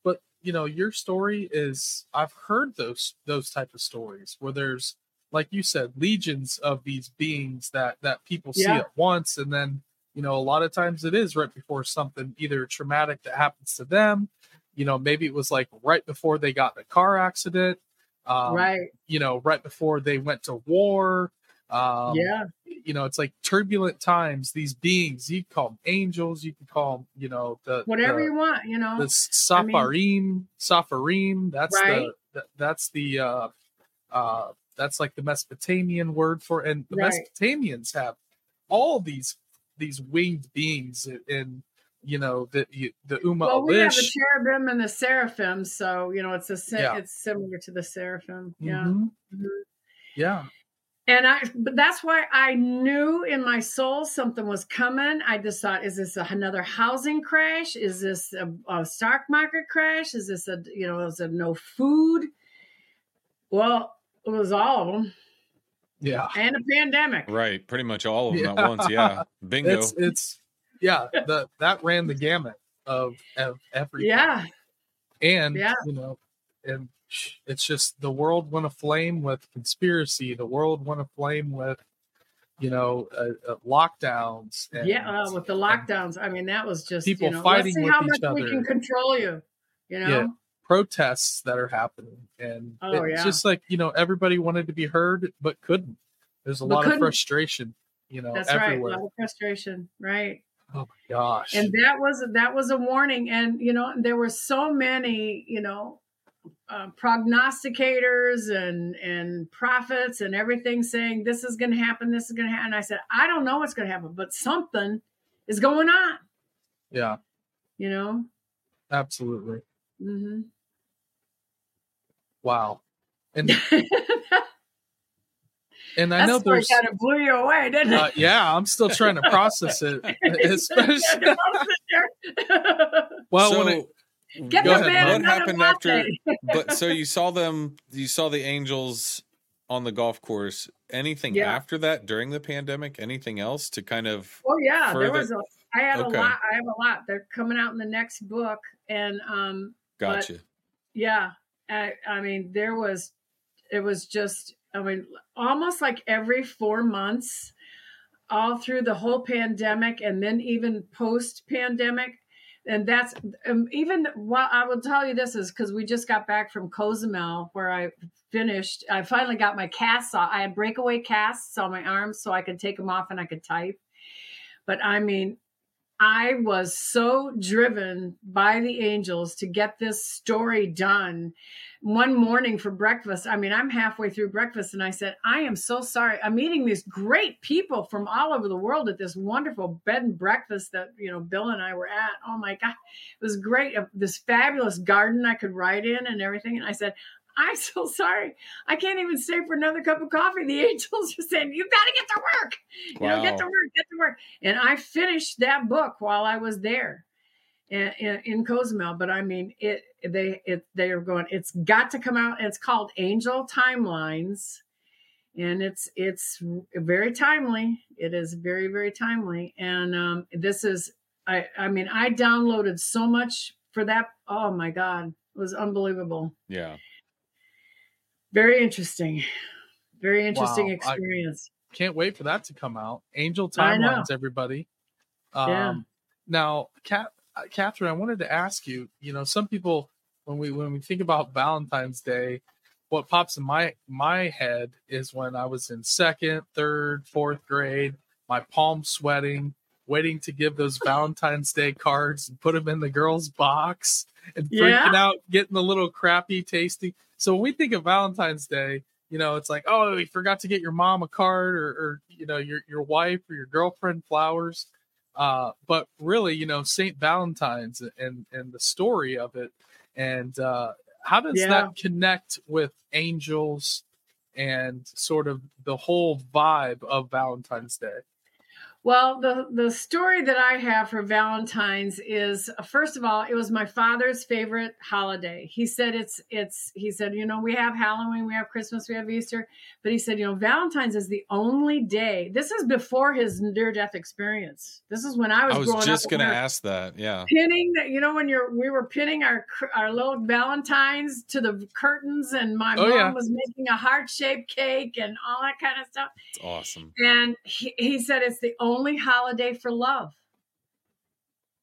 but you know your story is i've heard those those type of stories where there's like you said legions of these beings that that people see Yeah. at once and then you know a lot of times it is right before something either traumatic that happens to them you know maybe it was like right before they got in a car accident um, right. you know right before they went to war um, yeah. you know, it's like turbulent times. These beings, you call them angels, you can call them, you know, the Whatever the, you want, you know. the Safarim, Safarim. That's Right. the that, that's the uh, uh, that's like the Mesopotamian word for, and the Right. Mesopotamians have all these these winged beings in, you know the the Uma well, we have the cherubim and the seraphim, so you know it's a Yeah. it's similar to the seraphim. Yeah. Mhm. Mhm. Yeah. And I, but that's why I knew in my soul something was coming. I just thought, is this a, another housing crash? Is this a, a stock market crash? Is this a, you know, is it no food? Well, was all of them Yeah. and a pandemic. Right. Pretty much all of them Yeah. at once. Yeah. Bingo. It's it's yeah, the that ran the gamut of of everything. Yeah. and Yeah. you know and it's just the world went aflame with conspiracy the world went aflame with you know uh, uh, lockdowns and, yeah. Uh, with the lockdowns. I mean, that was just, People you know, fighting let's see with how each much we other. can control you, you know? Protests that are happening, and Oh, it's yeah. just like you know everybody wanted to be heard but couldn't. There's a But lot couldn't. of frustration, you know, That's everywhere. right. A lot of frustration. Right. Oh my gosh! and that was that was a warning and you know there were so many you know uh, prognosticators and and prophets and everything saying this is going to happen this is going to happen and i said i don't know what's going to happen but something is going on yeah, you know absolutely. hmm Wow. And and I that know story there's kind of blew you away didn't it uh, yeah, I'm still trying to process it. Especially well, so, when it, Get Go the ahead, what another happened after? But so you saw them, you saw the Angels on the golf course. Anything Yeah. after that during the pandemic? Anything else to kind of? Oh yeah, there was a. I have Okay. a lot. I have a lot. They're coming out in the next book, and um, Gotcha. yeah, I, I mean, there was, it was just, I mean, almost like every four months, all through the whole pandemic, and then even post pandemic. And that's um, even while I will tell you this is because we just got back from Cozumel where I finished. I finally got my casts off. I had breakaway casts on my arms so I could take them off and I could type. But I mean, I was so driven by the angels to get this story done. One morning for breakfast, I mean, I'm halfway through breakfast and I said, I am so sorry. I'm meeting these great people from all over the world at this wonderful bed and breakfast that, you know, Bill and I were at. Oh my God, it was great. This fabulous garden I could write in and everything. And I said, I'm so sorry. I can't even stay for another cup of coffee. The angels are saying, You got to get to work. You know, get to work, get to work. And I finished that book while I was there in, in, in Cozumel. But I mean, it they it they are going. It's got to come out. It's called Angel Timelines, and it's it's very timely. It is very very timely. And um, this is I I mean I downloaded so much for that. Oh my god, it was unbelievable. Yeah. Very interesting. Very interesting Wow, I- experience. can't wait for that to come out. Angel I timelines, everybody. Um, Yeah. Now, Kat, uh, Catherine, I wanted to ask you. You know, some people when we when we think about Valentine's Day, what pops in my my head is when I was in second, third, fourth grade, my palm sweating, waiting to give those Valentine's Day cards and put them in the girls' box and freaking Yeah. out, getting a little crappy tasty. So when we think of Valentine's Day, you know, it's like, oh, you forgot to get your mom a card or, or you know, your your wife or your girlfriend flowers. Uh, but really, you know, Saint Valentine's and and the story of it, and uh, how does Yeah. that connect with angels and sort of the whole vibe of Valentine's Day? Well, the the story that I have for Valentine's is uh, first of all, it was my father's favorite holiday. He said it's it's he said, you know, we have Halloween, we have Christmas, we have Easter, but he said, you know, Valentine's is the only day. This is before his near death experience. This is when I was I was growing just gonna when ask that. Yeah. pinning that you know when you're we were pinning our our little valentines to the curtains and my Oh, mom yeah. was making a heart-shaped cake and all that kind of stuff It's awesome. and he, he said it's the only holiday for love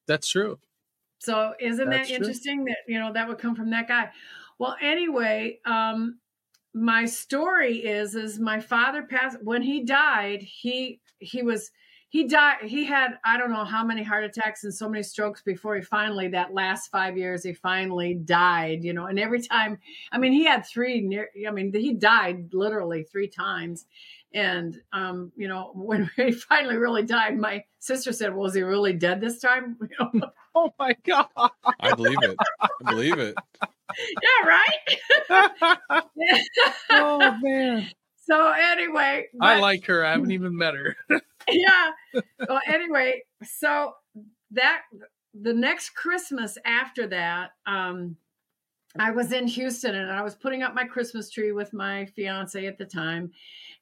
That's true. so isn't That's that true. interesting that you know that would come from that guy well anyway um my story is is my father passed when he died he he was he died he had i don't know how many heart attacks and so many strokes before he finally that last five years he finally died you know and every time i mean he had three near i mean he died literally three times and um you know when he finally really died my sister said well, was he really dead this time you know, Oh my god! I believe it. I believe it. yeah right oh man, so anyway I like her. I haven't even met her. yeah. Well, anyway, so that the next Christmas after that, um, I was in Houston and I was putting up my Christmas tree with my fiance at the time,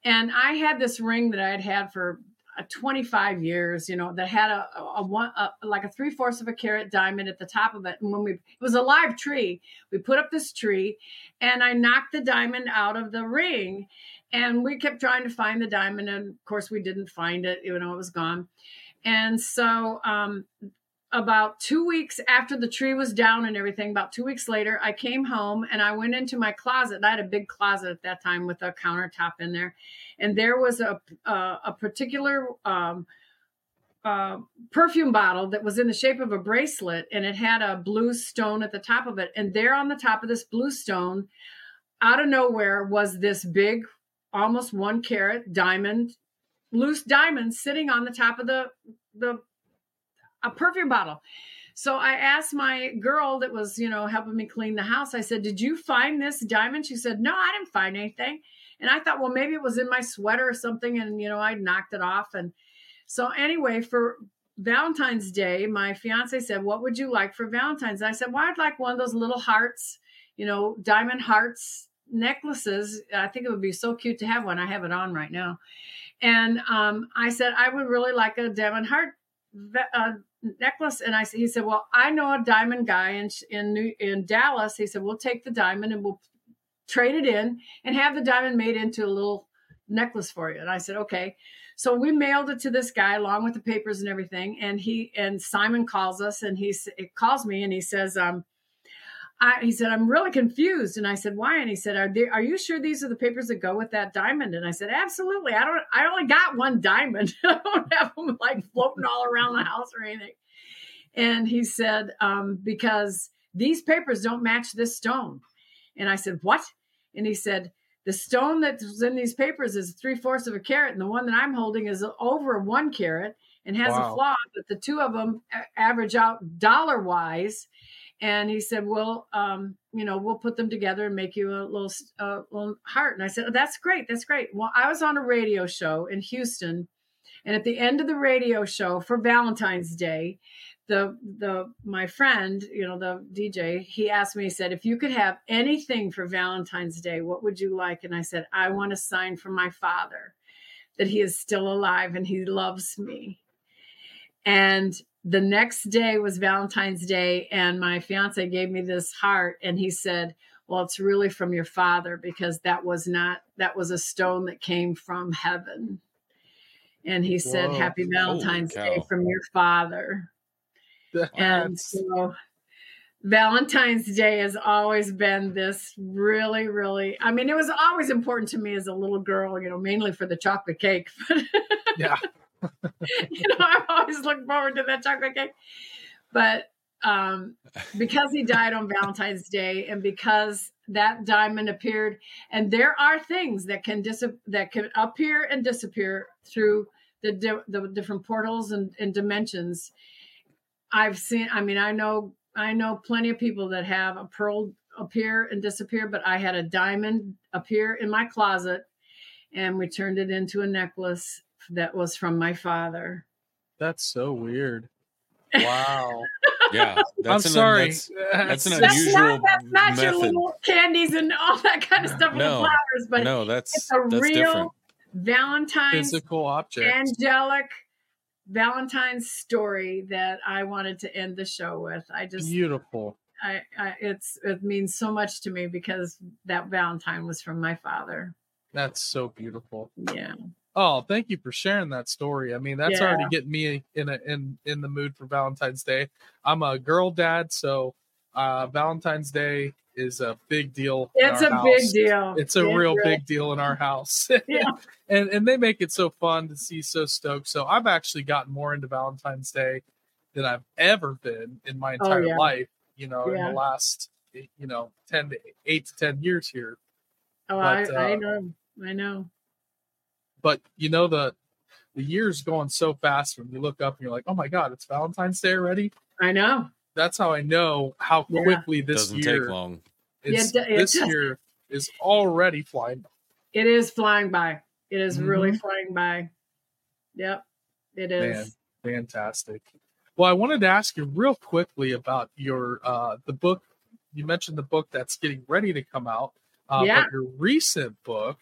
and I had this ring that I had had for uh, 25 years, you know, that had a, a, one a, like a three fourths of a carat diamond at the top of it. And when we it was a live tree, we put up this tree, and I knocked the diamond out of the ring, and we kept trying to find the diamond, and of course we didn't find it. You know, it was gone. And so um, about two weeks after the tree was down and everything, about two weeks later, I came home and I went into my closet. I had a big closet at that time with a countertop in there, and there was a a, a particular um, uh, perfume bottle that was in the shape of a bracelet, and it had a blue stone at the top of it. And there on the top of this blue stone, out of nowhere, was this big, almost one carat diamond, loose diamond, sitting on the top of the the a perfume bottle. So I asked my girl that was, you know, helping me clean the house. I said, "Did you find this diamond?" She said, "No, I didn't find anything." And I thought, well, maybe it was in my sweater or something, and you know, I knocked it off. And so anyway, for Valentine's Day, my fiance said, "What would you like for Valentine's?" And I said, "Well, I'd like one of those little hearts, you know, diamond hearts necklaces. I think it would be so cute to have one. I have it on right now." And um, I said, "I would really like a diamond heart." Uh, necklace and I said he said, "Well, I know a diamond guy in in New, in Dallas." He said, "We'll take the diamond and we'll trade it in and have the diamond made into a little necklace for you." And I said, "Okay." So we mailed it to this guy along with the papers and everything. And he and Simon calls us and he calls me and he says, um, I, he said, I'm really confused. And I said, why? And he said, are, they, are you sure these are the papers that go with that diamond? And I said, absolutely. I don't, I only got one diamond. I don't have them like floating all around the house or anything. And he said, um, because these papers don't match this stone. And I said, what? And he said, the stone that's in these papers is three fourths of a carat, and the one that I'm holding is over one carat and has wow. a flaw. But the two of them average out dollar wise and he said, "Well, um, you know, we'll put them together and make you a little, uh, little heart." And I said, oh, "That's great. That's great." Well, I was on a radio show in Houston, and at the end of the radio show for Valentine's Day, the the my friend, you know, the DJ, he asked me. He said, "If you could have anything for Valentine's Day, what would you like?" And I said, "I want a sign from my father that he is still alive and he loves me." And the next day was Valentine's Day, and my fiance gave me this heart, and he said, Well, it's really from your father because that was not, that was a stone that came from heaven. And he said, Whoa. Happy Valentine's Day from your father. That's... And so Valentine's Day has always been this really, really, I mean, it was always important to me as a little girl, you know, mainly for the chocolate cake. yeah. you know, I'm always look forward to that chocolate cake. But um, because he died on Valentine's Day, and because that diamond appeared, and there are things that can dis- that can appear and disappear through the di- the different portals and, and dimensions. I've seen. I mean, I know I know plenty of people that have a pearl appear and disappear, but I had a diamond appear in my closet, and we turned it into a necklace that was from my father. That's so weird. Wow. yeah, I'm sorry. that's, that's, an that's unusual not, that's not method. your little candies and all that kind of stuff no, with flowers, but no, that's it's a that's real different. Valentine's physical object, angelic Valentine's story that I wanted to end the show with. I just beautiful. I, I it's it means so much to me because that Valentine was from my father. That's so beautiful. Yeah. Oh, thank you for sharing that story. I mean, that's yeah. already getting me in a, in in the mood for Valentine's Day. I'm a girl dad, so uh, Valentine's Day is a big deal. It's a house. big deal. It's a real big deal in our house. yeah. and and they make it so fun to see so stoked. So I've actually gotten more into Valentine's Day than I've ever been in my oh, entire oh, yeah. life. You know, yeah. in the last you know ten to eight to ten years here. Oh, but, I, uh, I know, I know but you know the the year's going so fast when you look up and you're like, oh my god, it's Valentine's Day already. I know. That's how I know how quickly yeah. this doesn't year take long. Is, yeah, it, this does. year is already flying. It is flying by. It is mm-hmm. really flying by. Yep, it is. Man, fantastic. Well, I wanted to ask you real quickly about your uh the book. You mentioned the book that's getting ready to come out. Uh, yeah. But your recent book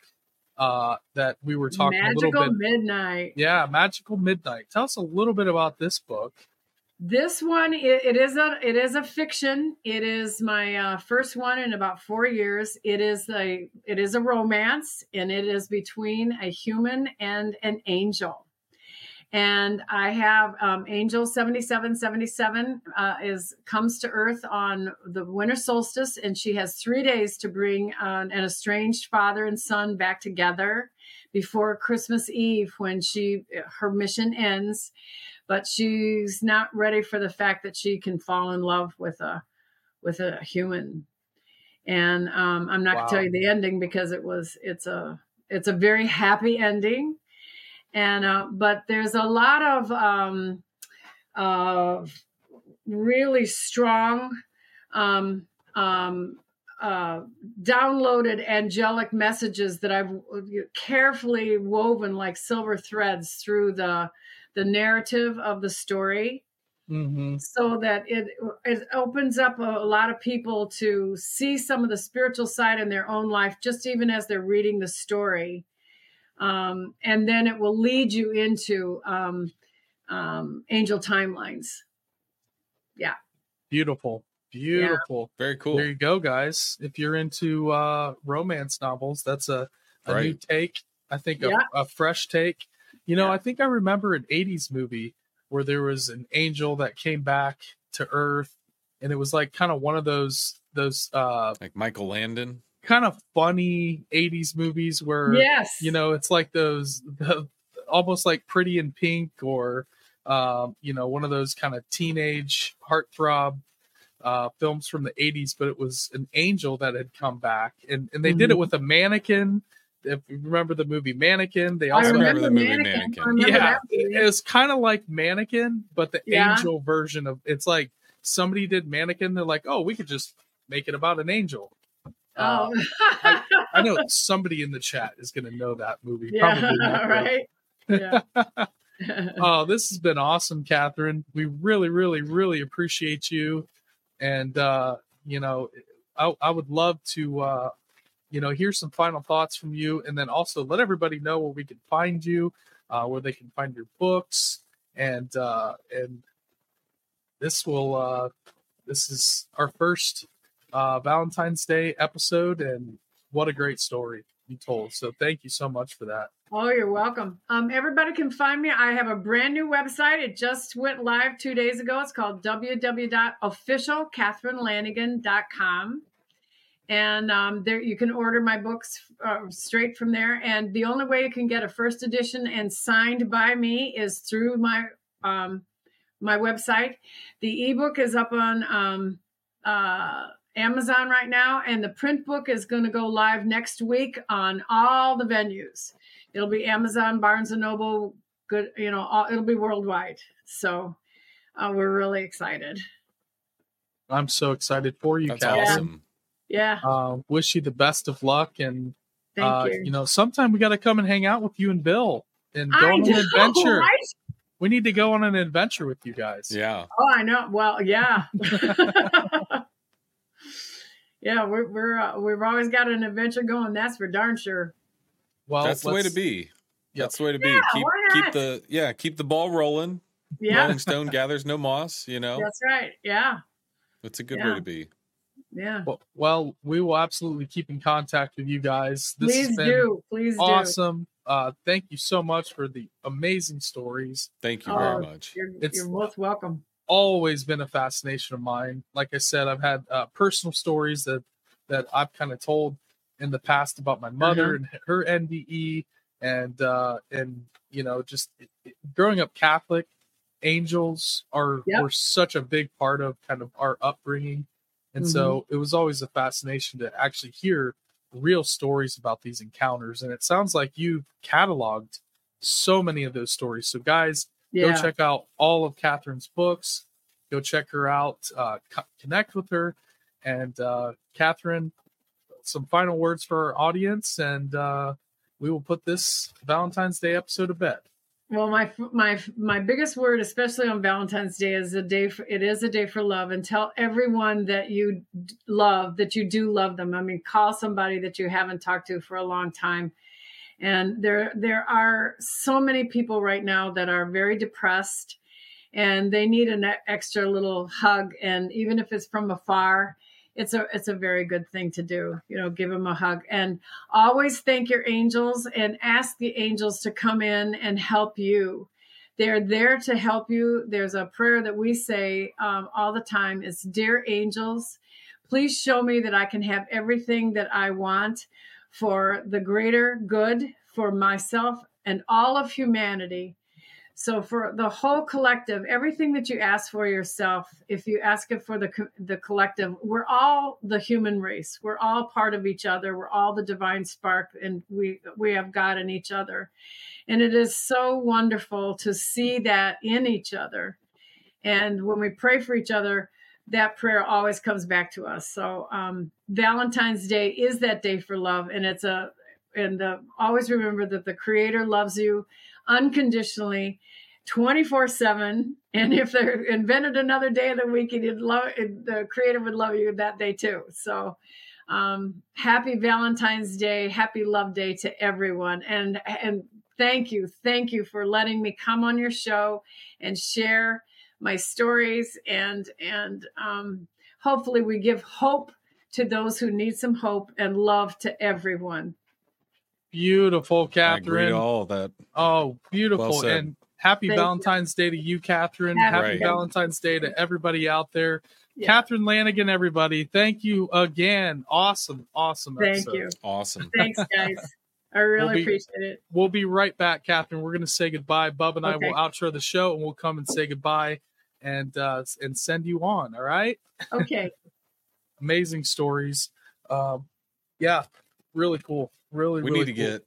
uh, that we were talking Magical a little bit. Midnight. Yeah, Magical Midnight. Tell us a little bit about this book. This one, it, it is a it is a fiction. It is my uh, first one in about four years. It is a it is a romance, and it is between a human and an angel. And I have um, Angel seventy seven seventy seven uh, is comes to Earth on the winter solstice, and she has three days to bring uh, an estranged father and son back together before Christmas Eve when she her mission ends. But she's not ready for the fact that she can fall in love with a with a human. And um, I'm not wow. gonna tell you the ending because it was it's a it's a very happy ending and uh, but there's a lot of um, uh, really strong um, um, uh, downloaded angelic messages that I've carefully woven like silver threads through the the narrative of the story. Mm-hmm. So that it it opens up a, a lot of people to see some of the spiritual side in their own life, just even as they're reading the story, um, and then it will lead you into um, um, angel timelines. Yeah. Beautiful. Beautiful. Yeah. Very cool. There you go, guys. If you're into uh, romance novels, that's a, a right. new take. I think yeah. a, a, fresh take. You know, yeah. I think I remember an 80s movie where there was an angel that came back to Earth and it was like kind of one of those those uh like Michael Landon kind of funny 80s movies where yes you know it's like those the, almost like pretty in pink or um, you know one of those kind of teenage heartthrob uh, films from the 80s but it was an angel that had come back and, and they mm-hmm. did it mm-hmm. with a mannequin if you remember the movie mannequin they also I remember the movie mannequin, mannequin. yeah it was kind of like mannequin but the yeah. angel version of it's like somebody did mannequin they're like oh we could just make it about an angel Oh, uh, I, I, know somebody in the chat is going to know that movie. Yeah, Probably not, right. Yeah. oh, this has been awesome, Catherine. We really, really, really appreciate you, and uh, you know, I, I would love to, uh, you know, hear some final thoughts from you, and then also let everybody know where we can find you, uh, where they can find your books, and uh, and this will, uh, this is our first uh, Valentine's Day episode, and what a great story you told. So thank you so much for that. Oh, you're welcome. Um, everybody can find me. I have a brand new website. It just went live two days ago. It's called www.officialcatherinelanigan.com. And um, there you can order my books uh, straight from there. And the only way you can get a first edition and signed by me is through my um, my website. The ebook is up on um, uh, Amazon right now, and the print book is going to go live next week on all the venues. It'll be Amazon, Barnes and Noble, good, you know, all, it'll be worldwide. So uh, we're really excited. I'm so excited for you, That's Awesome. Yeah. Uh, wish you the best of luck, and uh, you. you. know, sometime we got to come and hang out with you and Bill and go I on know, an adventure. Right? We need to go on an adventure with you guys. Yeah. Oh, I know. Well, yeah. yeah, we're we're uh, we've always got an adventure going. That's for darn sure. Well, that's the way to be. Yep. That's the way to be. Yeah, keep keep the yeah keep the ball rolling. Yeah. Rolling Stone gathers no moss. You know. That's right. Yeah. It's a good yeah. way to be. Yeah. Well, well, we will absolutely keep in contact with you guys. This Please do. Please awesome. Do. Uh, thank you so much for the amazing stories. Thank you oh, very much. You're, it's, you're most welcome always been a fascination of mine. Like I said, I've had uh, personal stories that that I've kind of told in the past about my mother mm-hmm. and her NDE, and uh, and you know, just growing up Catholic, angels are yep. were such a big part of kind of our upbringing, and mm-hmm. so it was always a fascination to actually hear real stories about these encounters. And it sounds like you've cataloged so many of those stories. So, guys, yeah. Go check out all of Catherine's books. Go check her out. Uh, co- connect with her. And uh, Catherine, some final words for our audience, and uh, we will put this Valentine's Day episode to bed. Well, my my my biggest word, especially on Valentine's Day, is a day. For, it is a day for love, and tell everyone that you love that you do love them. I mean, call somebody that you haven't talked to for a long time and there there are so many people right now that are very depressed and they need an extra little hug. And even if it's from afar it's a it's a very good thing to do you know give them a hug. And always thank your angels and ask the angels to come in and help you. They're there to help you. There's a prayer that we say um, all the time is Dear angels, please show me that I can have everything that I want for the greater good for myself and all of humanity. So for the whole collective, everything that you ask for yourself, if you ask it for the the collective, we're all the human race. We're all part of each other. We're all the divine spark, and we we have God in each other. And it is so wonderful to see that in each other. And when we pray for each other, that prayer always comes back to us. So um, Valentine's Day is that day for love, and it's a and the, always remember that the Creator loves you unconditionally, twenty four seven. And if they invented another day of the week, he'd love the Creator would love you that day too. So um, happy Valentine's Day, happy Love Day to everyone, and and thank you, thank you for letting me come on your show and share my stories and and um, hopefully we give hope to those who need some hope and love to everyone. Beautiful, Catherine. all that. Oh, beautiful. Well and happy Thank Valentine's you. Day to you, Catherine. Happy, happy right. Valentine's Day to everybody out there. Yeah. Catherine Lanigan, everybody. Thank you again. Awesome, awesome. Thank episode. you. Awesome. Thanks, guys. I really we'll be, appreciate it. We'll be right back, Catherine. We're going to say goodbye. Bub and okay. I will outro the show, and we'll come and say goodbye and uh, and send you on. All right. Okay. Amazing stories. Um, yeah, really cool. Really, we really need to cool. get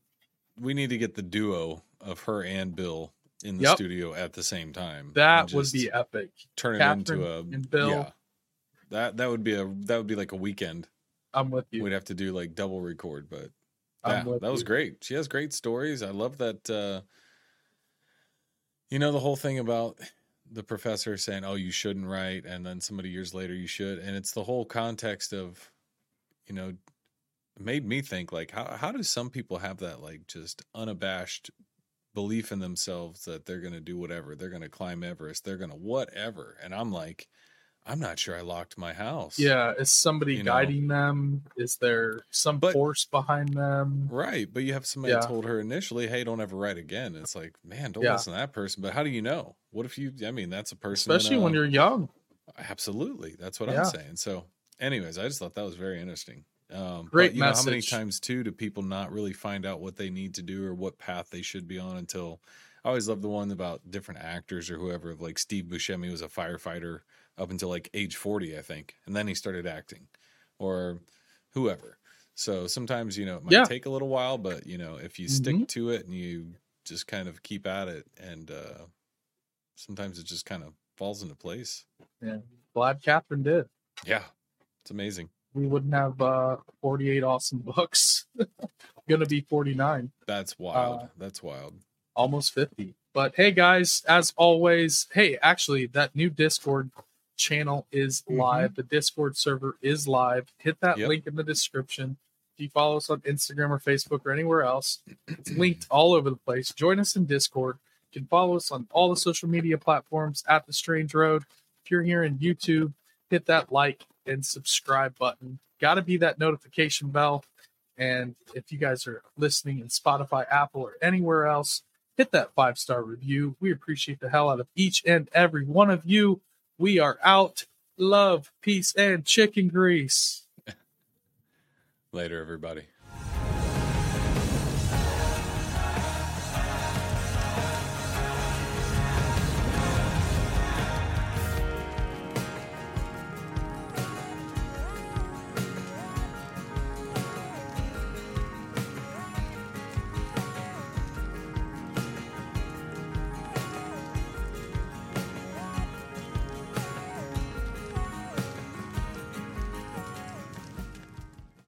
we need to get the duo of her and Bill in the yep. studio at the same time. That would be epic. Turn Catherine it into a and Bill. Yeah, that that would be a that would be like a weekend. I'm with you. We'd have to do like double record, but yeah, that was great. She has great stories. I love that. Uh, you know the whole thing about the professor saying, "Oh, you shouldn't write," and then somebody years later, you should, and it's the whole context of, you know, made me think like, how how do some people have that like just unabashed belief in themselves that they're going to do whatever, they're going to climb Everest, they're going to whatever, and I'm like, I'm not sure I locked my house. Yeah, is somebody you guiding know? them? Is there some but, force behind them? Right, but you have somebody yeah. told her initially, "Hey, don't ever write again." It's like, man, don't yeah. listen to that person. But how do you know? What if you? I mean, that's a person, especially when you're young. Absolutely, that's what yeah. I'm saying. So, anyways, I just thought that was very interesting. Um, Great but, you message. Know, how many times too do people not really find out what they need to do or what path they should be on until? I always love the one about different actors or whoever. Like Steve Buscemi was a firefighter up until like age 40, I think. And then he started acting or whoever. So sometimes, you know, it might yeah. take a little while, but you know, if you stick mm-hmm. to it and you just kind of keep at it and uh sometimes it just kind of falls into place. Yeah. Glad Catherine did. Yeah. It's amazing. We wouldn't have uh 48 awesome books. Gonna be 49. That's wild. Uh, That's wild. Almost 50. But hey guys, as always, hey, actually that new Discord channel is mm-hmm. live. The Discord server is live. Hit that yep. link in the description. If you follow us on Instagram or Facebook or anywhere else, it's linked all over the place. Join us in Discord. You can follow us on all the social media platforms at The Strange Road. If you're here in YouTube, hit that like and subscribe button. Got to be that notification bell. And if you guys are listening in Spotify, Apple, or anywhere else, hit that five star review. We appreciate the hell out of each and every one of you. We are out. Love, peace, and chicken grease. Later, everybody.